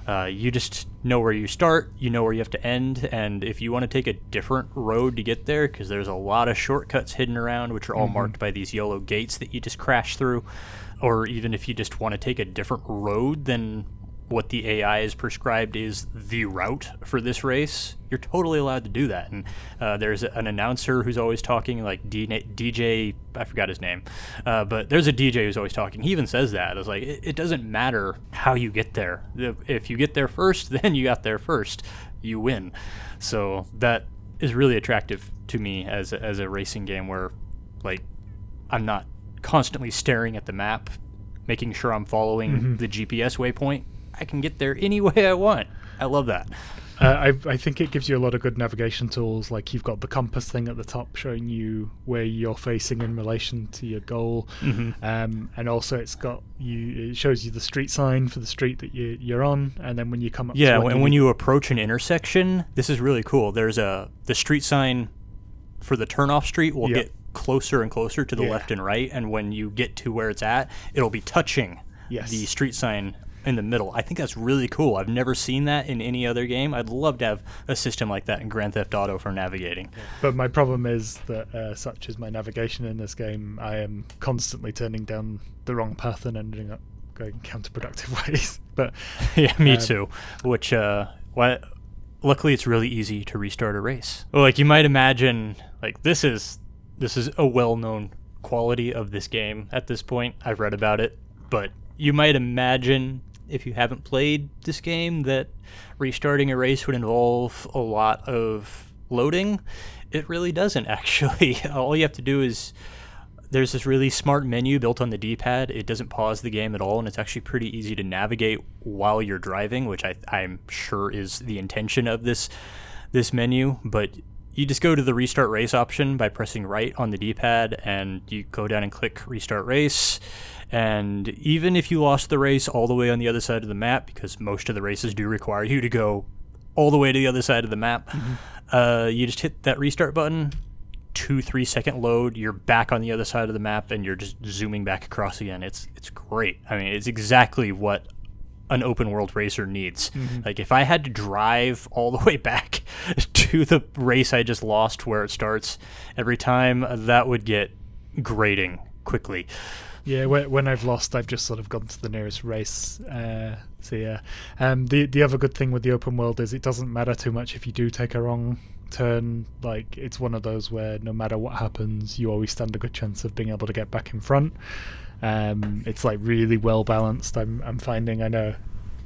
Uh, you just know where you start, you know where you have to end, and if you want to take a different road to get there, because there's a lot of shortcuts hidden around, which are all marked by these yellow gates that you just crash through, or even if you just want to take a different road than what the AI is prescribed is the route for this race, you're totally allowed to do that. And uh, there's an announcer who's always talking, like D- DJ, I forgot his name, uh, but there's a DJ who's always talking. He even says that. It's like, it, it doesn't matter how you get there. If you get there first, then you got there first. You win. So that is really attractive to me as a, as a racing game where, like, I'm not constantly staring at the map, making sure I'm following the GPS waypoint. I can get there any way I want. I love that. Uh, I, I think it gives you a lot of good navigation tools. Like you've got the compass thing at the top showing you where you're facing in relation to your goal, Mhm. um, and also it's got you. It shows you the street sign for the street that you, you're on, and then when you come up, Yeah, and when you approach an intersection, this is really cool. There's a the street sign for the turnoff street will Yep. get closer and closer to the Yeah. left and right, and when you get to where it's at, it'll be touching Yes. the street sign in the middle. I think that's really cool. I've never seen that in any other game. I'd love to have a system like that in Grand Theft Auto for navigating. But my problem is that, uh, such is my navigation in this game, I am constantly turning down the wrong path and ending up going counterproductive ways. But yeah, me Um, too. Which, uh, why? Luckily, it's really easy to restart a race. Well, like you might imagine, like this is this is a well-known quality of this game at this point. I've read about it, but you might imagine if you haven't played this game that restarting a race would involve a lot of loading. It really doesn't actually. All you have to do is there's this really smart menu built on the D-pad. It doesn't pause the game at all, and it's actually pretty easy to navigate while you're driving, which I, I'm sure is the intention of this this menu. But you just go to the restart race option by pressing right on the D-pad, and you go down and click restart race. And even if you lost the race all the way on the other side of the map, because most of the races do require you to go all the way to the other side of the map, uh, you just hit that restart button two three second load you're back on the other side of the map and you're just zooming back across again. It's it's great. I mean it's exactly what an open world racer needs. Like if i had to drive all the way back to the race i just lost where it starts every time that would get grating quickly Yeah, when, when I've lost, I've just sort of gone to the nearest race. Uh, so yeah, um, the the other good thing with the open world is it doesn't matter too much if you do take a wrong turn. Like it's one of those where no matter what happens, you always stand a good chance of being able to get back in front. Um, it's like really well balanced. I'm I'm finding. I know,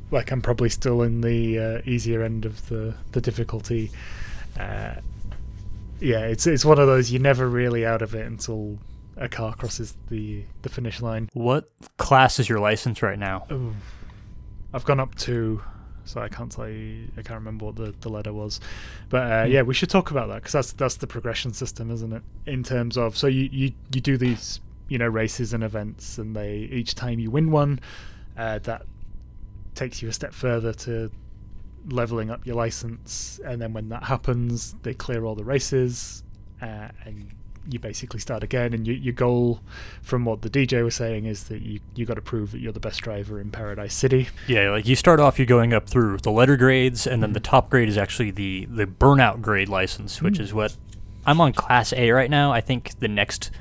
like I'm probably still in the uh, easier end of the the difficulty. Uh, yeah, it's it's one of those you're never really out of it until a car crosses the the finish line. what class is your license right now Ooh. I've gone up to, so I can't tell you, I can't remember what the, the letter was, but uh, Hmm. yeah, we should talk about that because that's that's the progression system, isn't it? In terms of, so you you you do these you know races and events, and they each time you win one, uh, that takes you a step further to leveling up your license, and then when that happens, they clear all the races, uh, and you basically start again. And you, your goal, from what the DJ was saying, is that you you got to prove that you're the best driver in Paradise City. Yeah, like you start off, you're going up through the letter grades, and then the top grade is actually the the burnout grade license, which Mm. is what I'm on Class A right now. I think the next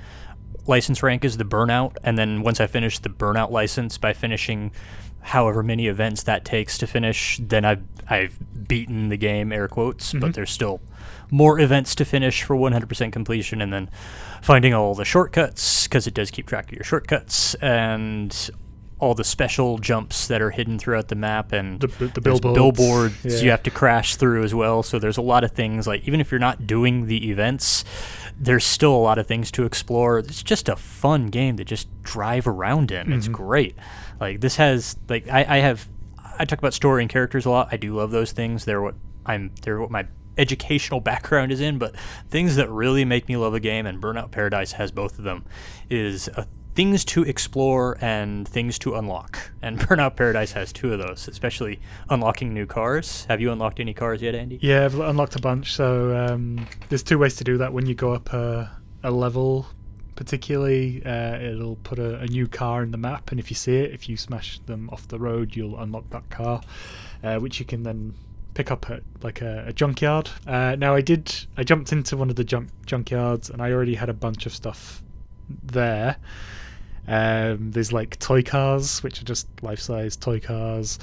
license rank is the burnout, and then once I finish the burnout license by finishing however many events that takes to finish, then I've I've beaten the game, air quotes. Mhm. But there's still more events to finish for 100% completion, and then finding all the shortcuts because it does keep track of your shortcuts and all the special jumps that are hidden throughout the map and The, the billboards, billboards yeah. you have to crash through as well. So there's a lot of things like even if you're not doing the events, there's still a lot of things to explore. It's just a fun game to just drive around in. It's Mhm. great. Like this has like I, I have I talk about story and characters a lot. I do love those things. They're what I'm they're what my educational background is in, but things that really make me love a game and Burnout Paradise has both of them is uh, things to explore and things to unlock. And Burnout Paradise has two of those, especially unlocking new cars. Have you unlocked any cars yet, Andy? Yeah, I've unlocked a bunch. So um, there's two ways to do that. When you go up a, a level, particularly, uh, it'll put a, a new car in the map, and if you see it, if you smash them off the road, you'll unlock that car, uh, which you can then pick up at like a, a junkyard. Uh, now I did, I jumped into one of the junk junkyards, and I already had a bunch of stuff there. Um, there's like toy cars, which are just life-size toy cars,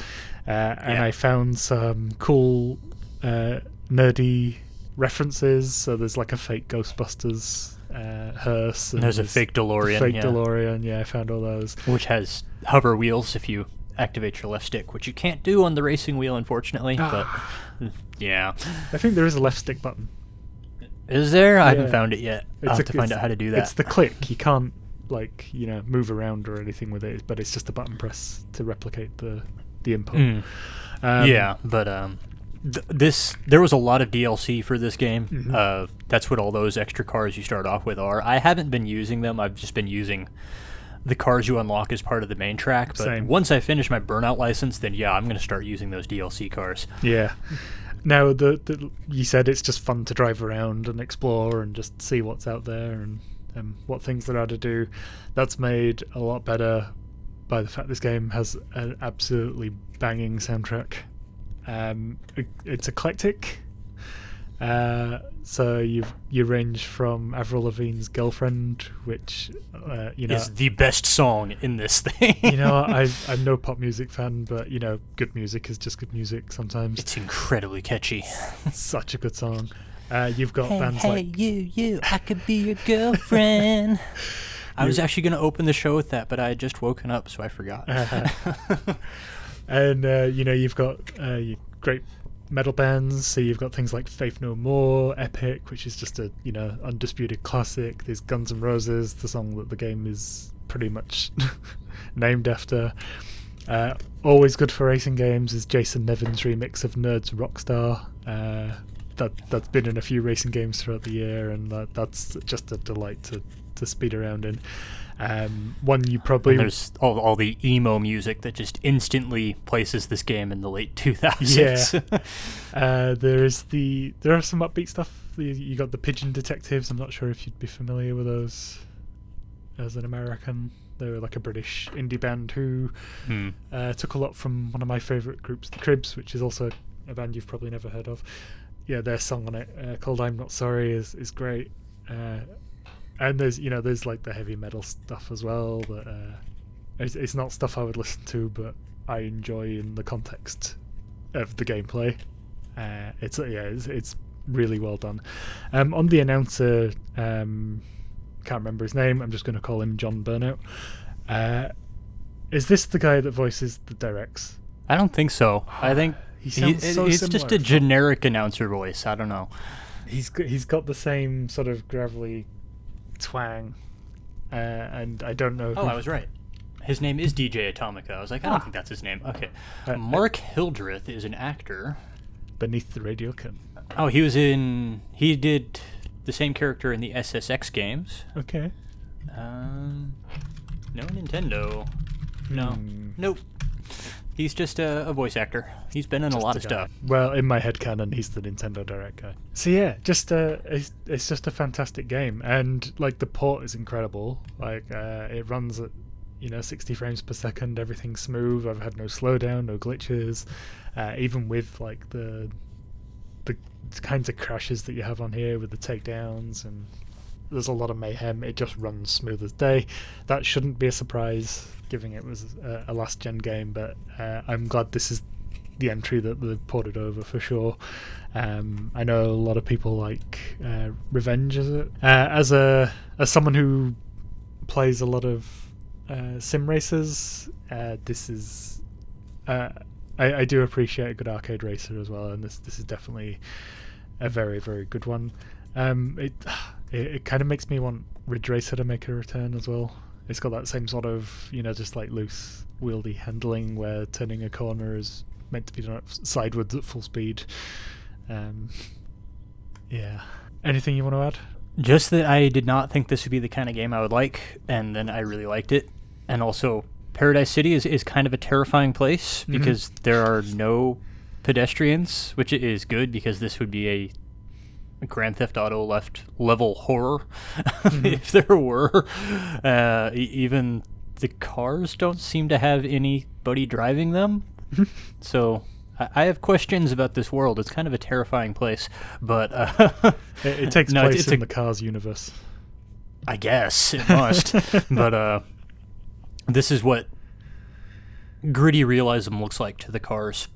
uh, and Yeah. I found some cool uh, nerdy references. So there's like a fake Ghostbusters uh, hearse. And there's a fake DeLorean, fake yeah, DeLorean. Yeah, I found all those. which has hover wheels if you activate your left stick, which you can't do on the racing wheel, unfortunately. but yeah, I think there is a left stick button. is there? I haven't found it yet. It's have a- to find out how to do that. It's the click. You can't like you know move around or anything with it, but it's just a button press to replicate the the input. Mm. Um, yeah, but um, th- this there was a lot of DLC for this game. Mhm. Uh, that's what all those extra cars you start off with are. I haven't been using them. I've just been using the cars you unlock as part of the main track. But Same. once I finish my burnout license, then yeah, I'm going to start using those DLC cars. Yeah. now the, the you said it's just fun to drive around and explore and just see what's out there and um, what things there are to do. That's made a lot better by the fact this game has an absolutely banging soundtrack. Um, it, it's eclectic. Uh, so you you range from Avril Lavigne's "Girlfriend," which uh, you know is the best song in this thing. you know I, I'm no pop music fan, but you know good music is just good music sometimes. it's incredibly catchy. such a good song. Uh, you've got Hey, bands hey, like you, you, I could be your girlfriend. I was actually going to open the show with that, but I had just woken up, so I forgot. Uh-huh. and uh, you know you've got uh, great metal bands. So you've got things like Faith No More, Epic, which is just a you know undisputed classic. There's Guns N' Roses, the song that the game is pretty much named after. Uh, always good for racing games is Jason Nevins remix of Nerds Rockstar. Uh, that that's been in a few racing games throughout the year, and that, that's just a delight to, to speed around in. Um, one you probably And there's all, all the emo music that just instantly places this game in the late 2000s. Yeah. Uh, there is the there are some upbeat stuff. You, got the Pigeon Detectives. I'm not sure if you'd be familiar with those as an American. They were like a British indie band who Hmm. uh, took a lot from one of my favourite groups, the Cribs, which is also a band you've probably never heard of. Yeah, their song on it uh, called "I'm Not Sorry" is is great. Uh, and there's you know there's like the heavy metal stuff as well. That uh, it's, it's not stuff I would listen to, but I enjoy in the context of the gameplay. Uh, it's yeah, it's, it's really well done. Um, on the announcer, um, can't remember his name. I'm just going to call him John Burnout. Uh, is this the guy that voices the directs? I don't think so. I think He he- sounds it- so it's just a generic announcer voice. I don't know. He's got, he's got the same sort of gravelly twang, uh, and I don't know. Oh, I was right. His name is DJ Atomika. I was like, I don't Ah. think that's his name. Okay. Uh, Mark Hildreth is an actor. beneath the radio curtain. Oh, he was in. He did the same character in the SSX games. Okay. Um, no Nintendo. No. Hmm. Nope. He's just a, a voice actor. He's been in a lot the of guy. stuff. Well, in my head canon, he's the Nintendo Direct guy. So yeah, just uh, it's, it's just a fantastic game, and like the port is incredible. Like uh, it runs at you know 60 frames per second, everything's smooth. I've had no slowdown, no glitches, uh, even with like the the kinds of crashes that you have on here with the takedowns and there's a lot of mayhem. It just runs smooth as day. That shouldn't be a surprise, given it was a, a last gen game. But uh, I'm glad this is the entry that they've ported over for sure. Um, I know a lot of people like uh, Revenge, is it? Uh, as a as someone who plays a lot of uh, sim races, uh, this is I, I do appreciate a good arcade racer as well, and this this is definitely a very very good one. Um, it it, it kind of makes me want Ridge Racer to make a return as well. It's got that same sort of you know just like loose wieldy handling where turning a corner is meant to be done at sideways at full speed. Um, yeah. Anything you want to add? Just that I did not think this would be the kind of game I would like, and then I really liked it. And also, Paradise City is, is kind of a terrifying place Mhm. because there are no pedestrians, which is good because this would be a Grand Theft Auto left level horror if there were. Uh, e- even the cars don't seem to have anybody driving them. so I, I have questions about this world. It's kind of a terrifying place, but uh, It, it takes No, place it's in a- the Cars universe. I guess it must. but uh, this is what gritty realism looks like to the cars.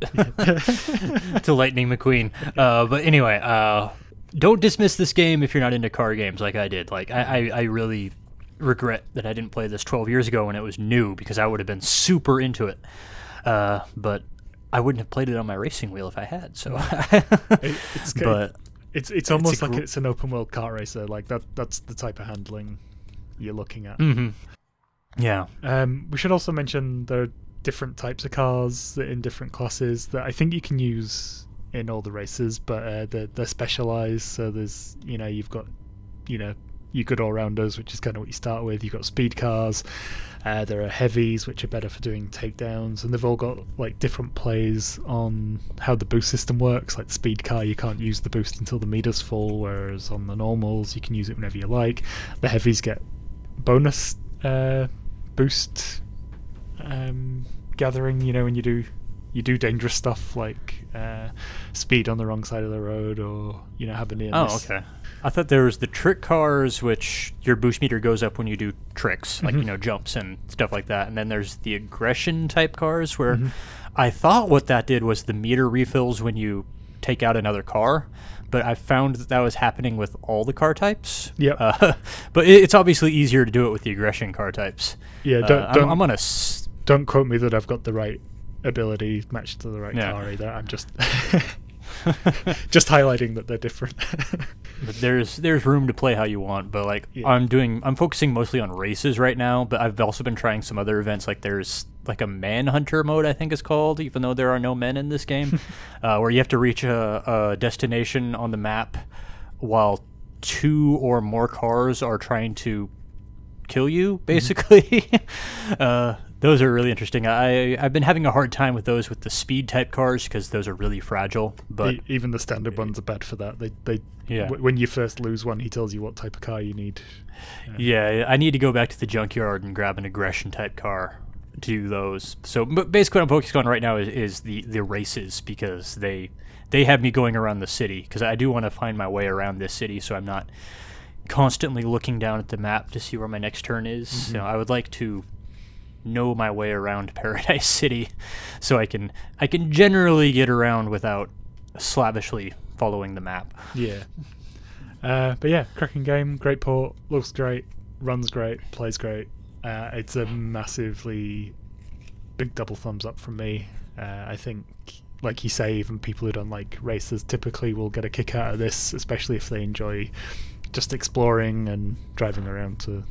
to Lightning McQueen. Uh, but anyway, uh, don't dismiss this game if you're not into car games like I did. Like I, I, I really regret that I didn't play this 12 years ago when it was new because I would have been super into it. Uh, but I wouldn't have played it on my racing wheel if I had. So, It- it's but It's it's almost a like gr- it's an open world car racer. Like that that's the type of handling you're looking at. mhm. yeah, Um, we should also mention there different types of cars in different classes that I think you can use in all the races, but uh, they're, they're specialized. So there's, you know, you've got, you know, your good all rounders, which is kind of what you start with. You've got speed cars. Uh, there are heavies, which are better for doing takedowns, and they've all got like different plays on how the boost system works. Like speed car, you can't use the boost until the meter's full, whereas on the normals, you can use it whenever you like. The heavies get bonus uh, boost um, gathering. You know, when you do you do dangerous stuff like uh, speed on the wrong side of the road, or you know have a near Oh, miss. okay. I thought there was the trick cars, which your boost meter goes up when you do tricks, like you Mhm. know jumps and stuff like that. And then there's the aggression type cars, where Mhm. I thought what that did was the meter refills when you take out another car. But I found that that was happening with all the car types. Yep. Uh, but it's obviously easier to do it with the aggression car types. Yeah, Uh, don't I'm, don't, I'm on a s- don't quote me that I've got the right ability matched to the right Yeah. car either. I'm just just highlighting that they're different. But there's there's room to play how you want, but like Yeah. I'm doing I'm focusing mostly on races right now, but I've also been trying some other events like there's like a manhunter mode I think is called, even though there are no men in this game, uh, where you have to reach a, a destination on the map while two or more cars are trying to kill you basically. uh, those are really interesting. I I've been having a hard time with those with the speed type cars because those are really fragile. But even the standard ones are bad for that. They they Yeah. w- when you first lose one, he tells you what type of car you need. Yeah, I need to go back to the junkyard and grab an aggression type car to do those. So, but basically, what I'm focused on right now is, is the the races because they they have me going around the city because I do want to find my way around this city, so I'm not constantly looking down at the map to see where my next turn is. So mm-hmm. I would like to know my way around Paradise City, so I can I can generally get around without slavishly following the map. Yeah. Uh, but yeah, cracking game, great port, looks great, runs great, plays great. Uh, it's a massively big double thumbs up from me. Uh, I think, like you say, even people who don't like races typically will get a kick out of this, especially if they enjoy just exploring and driving around to,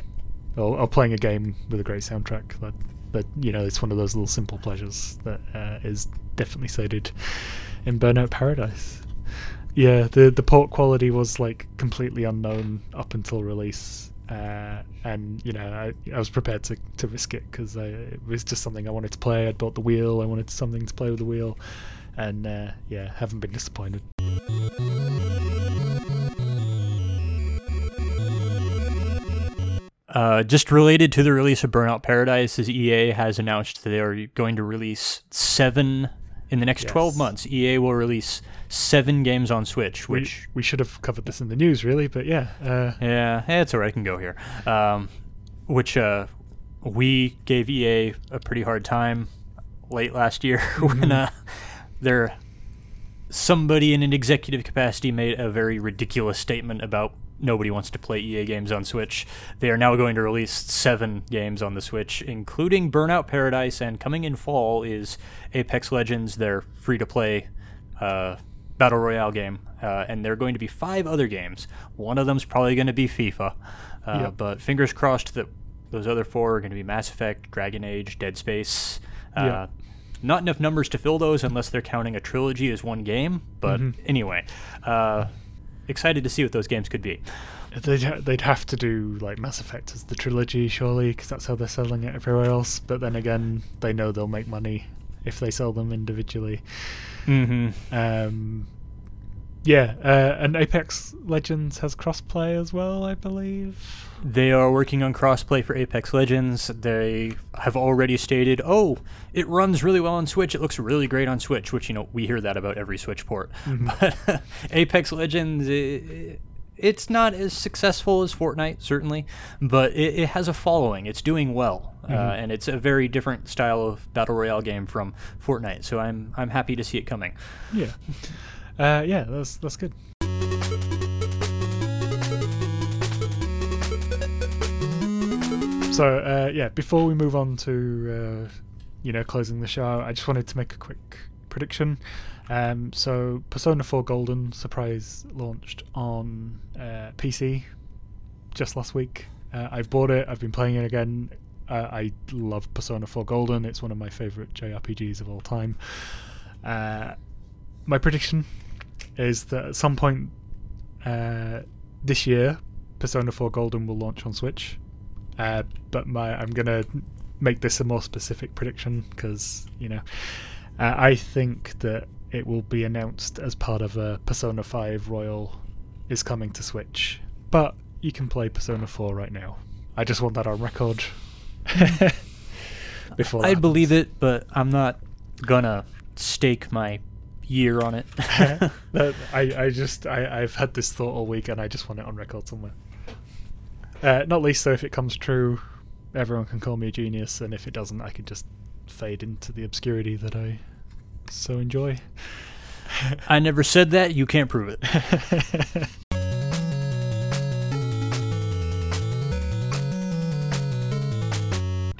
or, or playing a game with a great soundtrack. That, you know, it's one of those little simple pleasures that uh, is definitely cited in Burnout Paradise. Yeah, the the port quality was like completely unknown up until release, uh, and you know I, I was prepared to, to risk it because it was just something I wanted to play. I'd bought the wheel, I wanted something to play with the wheel, and uh, yeah, haven't been disappointed. Uh, just related to the release of Burnout Paradise, is EA has announced that they are going to release seven in the next 12 months. EA will release seven games on Switch, which we should have covered this in the news, really, but yeah, uh, yeah, it's alright. I can go here. Um, which uh, we gave EA a pretty hard time late last year when uh, their somebody in an executive capacity made a very ridiculous statement about nobody wants to play EA games on Switch. They are now going to release seven games on the Switch, including Burnout Paradise, and coming in fall is Apex Legends, their free to play uh, battle royale game. Uh, and there are going to be five other games. One of them's probably going to be FIFA, uh, Yep. but fingers crossed that those other four are going to be Mass Effect, Dragon Age, Dead Space. Uh. Not enough numbers to fill those unless they're counting a trilogy as one game. But Mhm. anyway, uh, excited to see what those games could be. they'd ha- they'd have to do like Mass Effect as the trilogy, surely, because that's how they're selling it everywhere else. But then again, they know they'll make money if they sell them individually. Mm-hmm. Um, yeah, uh, and Apex Legends has crossplay as well, I believe. They are working on crossplay for Apex Legends. They have already stated, "Oh, it runs really well on Switch. It looks really great on Switch." Which you know we hear that about every Switch port. Mhm. But Apex Legends, i it's not as successful as Fortnite, certainly, but it, it has a following. It's doing well, uh, Mhm. and it's a very different style of battle royale game from Fortnite. So I'm I'm happy to see it coming. Yeah, uh, yeah, that's that's good. So uh, yeah, before we move on to uh, you know closing the show, I just wanted to make a quick prediction. Um, so Persona 4 Golden surprise launched on uh, PC just last week. Uh, I've bought it. I've been playing it again. Uh, I love Persona 4 Golden. It's one of my favorite JRPGs of all time. Uh, my prediction is that at some point uh, this year, Persona 4 Golden will launch on Switch. Uh, but my I'm gonna make this a more specific prediction because you know uh, I think that it will be announced as part of a Persona 5 Royal is coming to Switch. But you can play Persona 4 right now. I just want that on record. Before I'd believe it, but I'm not gonna stake my year on it. that, I, I just I, I've had this thought all week and I just want it on record somewhere. Uh, not least though if it comes true, everyone can call me a genius, and if it doesn't, I can just fade into the obscurity that I so enjoy. I never said that. You can't prove it.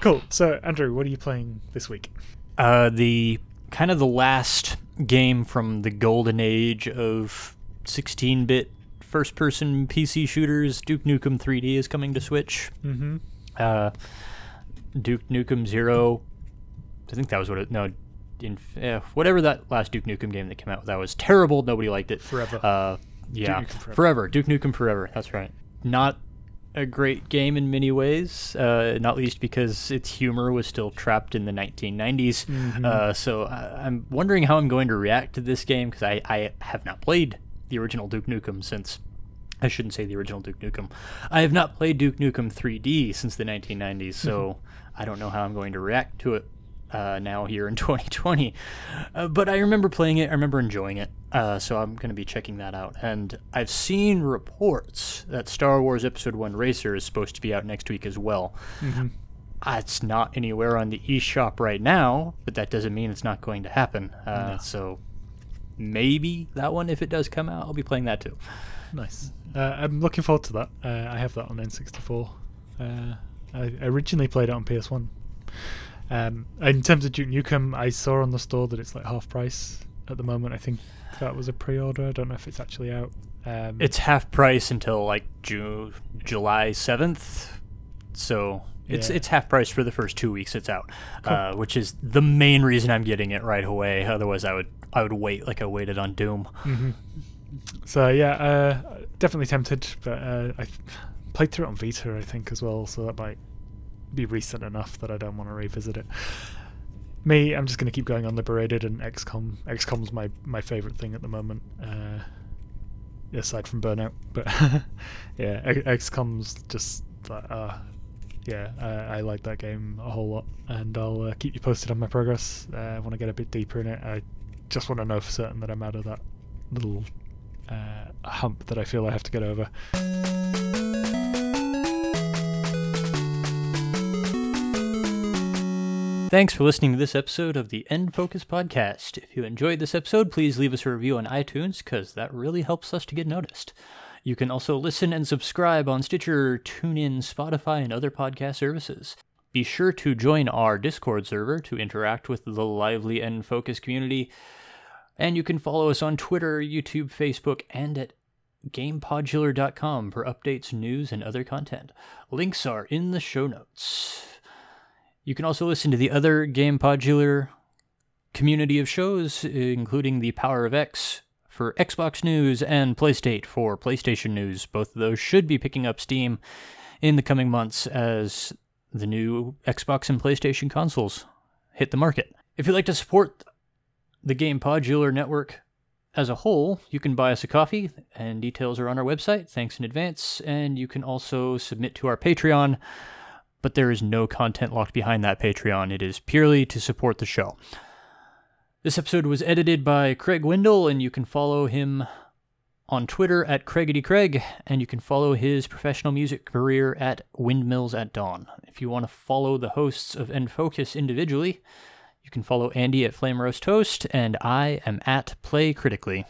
cool. So, Andrew, what are you playing this week? Uh, the kind of the last game from the golden age of 16-bit first-person PC shooters. Duke Nukem 3D is coming to Switch. Mm-hmm. Uh, Duke Nukem Zero. I think that was what it. No, in, eh, whatever that last Duke Nukem game that came out that was terrible. Nobody liked it. Forever. Uh, yeah, Duke Forever. forever. Duke Nukem Forever. That's right. Not a great game in many ways. Uh, not least because its humor was still trapped in the 1990s. Mhm. Uh, so I, I'm wondering how I'm going to react to this game because I, I have not played the original Duke Nukem since. I shouldn't say the original Duke Nukem. I have not played Duke Nukem 3D since the 1990s, so I don't know how I'm going to react to it uh, now here in 2020. Uh, but I remember playing it. I remember enjoying it. Uh, so I'm going to be checking that out. And I've seen reports that Star Wars Episode One Racer is supposed to be out next week as well. Mm-hmm. Uh, it's not anywhere on the eShop right now, but that doesn't mean it's not going to happen. Uh, No. So maybe that one, if it does come out, I'll be playing that too. Nice. Uh, I'm looking forward to that. Uh, I have that on N64. Uh, I originally played it on PS1. Um, in terms of Duke Nukem, I saw on the store that it's like half price at the moment. I think that was a pre-order. I don't know if it's actually out. Um, It's half price until like June, July 7th. So it's Yeah. it's half price for the first two weeks it's out, Cool. uh, which is the main reason I'm getting it right away. Otherwise, I would I would wait like I waited on Doom. hmm So yeah, uh, definitely tempted, but uh, I th- played through it on Vita, I think, as well. So that might be recent enough that I don't want to revisit it. Me, I'm just going to keep going on Liberated and XCOM. XCOM's my my favorite thing at the moment, uh, aside from Burnout. But yeah, XCOM's just uh, yeah, I, I like that game a whole lot, and I'll uh, keep you posted on my progress. Uh, I want to get a bit deeper in it. I just want to know for certain that I'm out of that little uh, hump that I feel I have to get over. Thanks for listening to this episode of the End Focus Podcast. If you enjoyed this episode, please leave us a review on iTunes because that really helps us to get noticed. You can also listen and subscribe on Stitcher, TuneIn, Spotify, and other podcast services. Be sure to join our Discord server to interact with the lively End Focus community. And you can follow us on Twitter, YouTube, Facebook, and at GamePodular.com for updates, news, and other content. Links are in the show notes. You can also listen to the other Game Podular community of shows, including the Power of X for Xbox News and PlayState for PlayStation News. Both of those should be picking up steam in the coming months as the new Xbox and PlayStation consoles hit the market. If you'd like to support the Game Podular network as a whole, you can buy us a coffee, and details are on our website. Thanks in advance. And you can also submit to our Patreon but there is no content locked behind that Patreon. It is purely to support the show. This episode was edited by Craig Wendell, and you can follow him on Twitter at CraiggedyCraig, and you can follow his professional music career at Windmills at Dawn. If you want to follow the hosts of End Focus individually, you can follow Andy at Flame Roast and I am at Play Critically.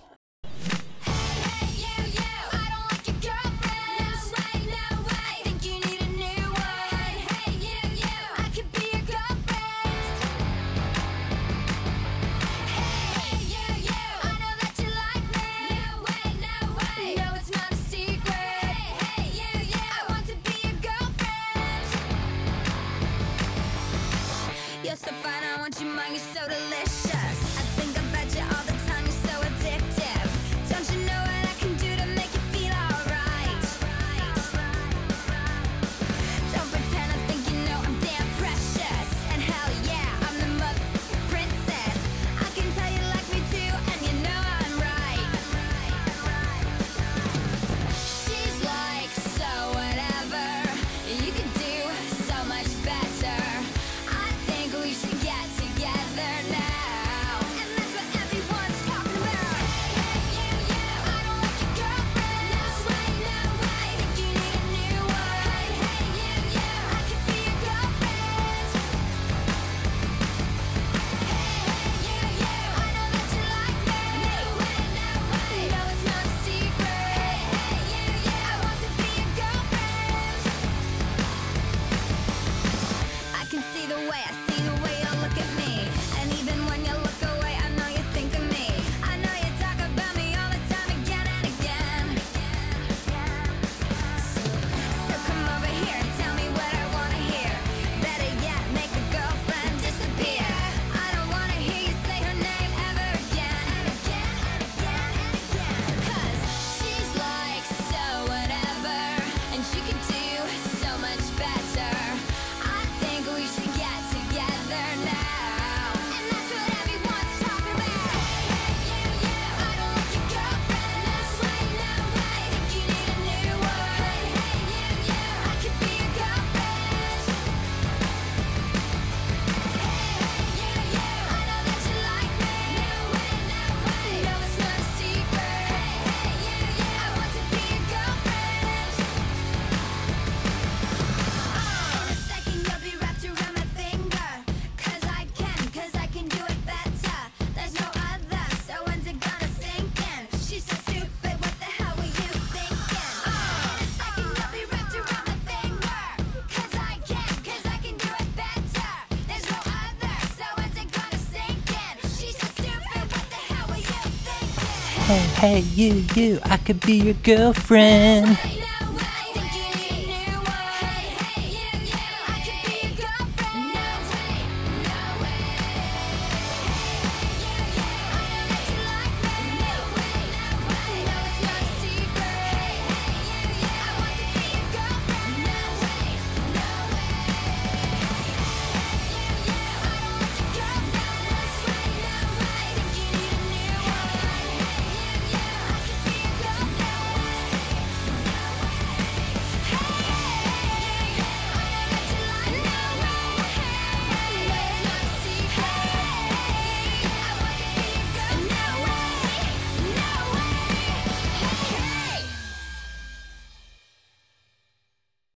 Hey, you, you, I could be your girlfriend.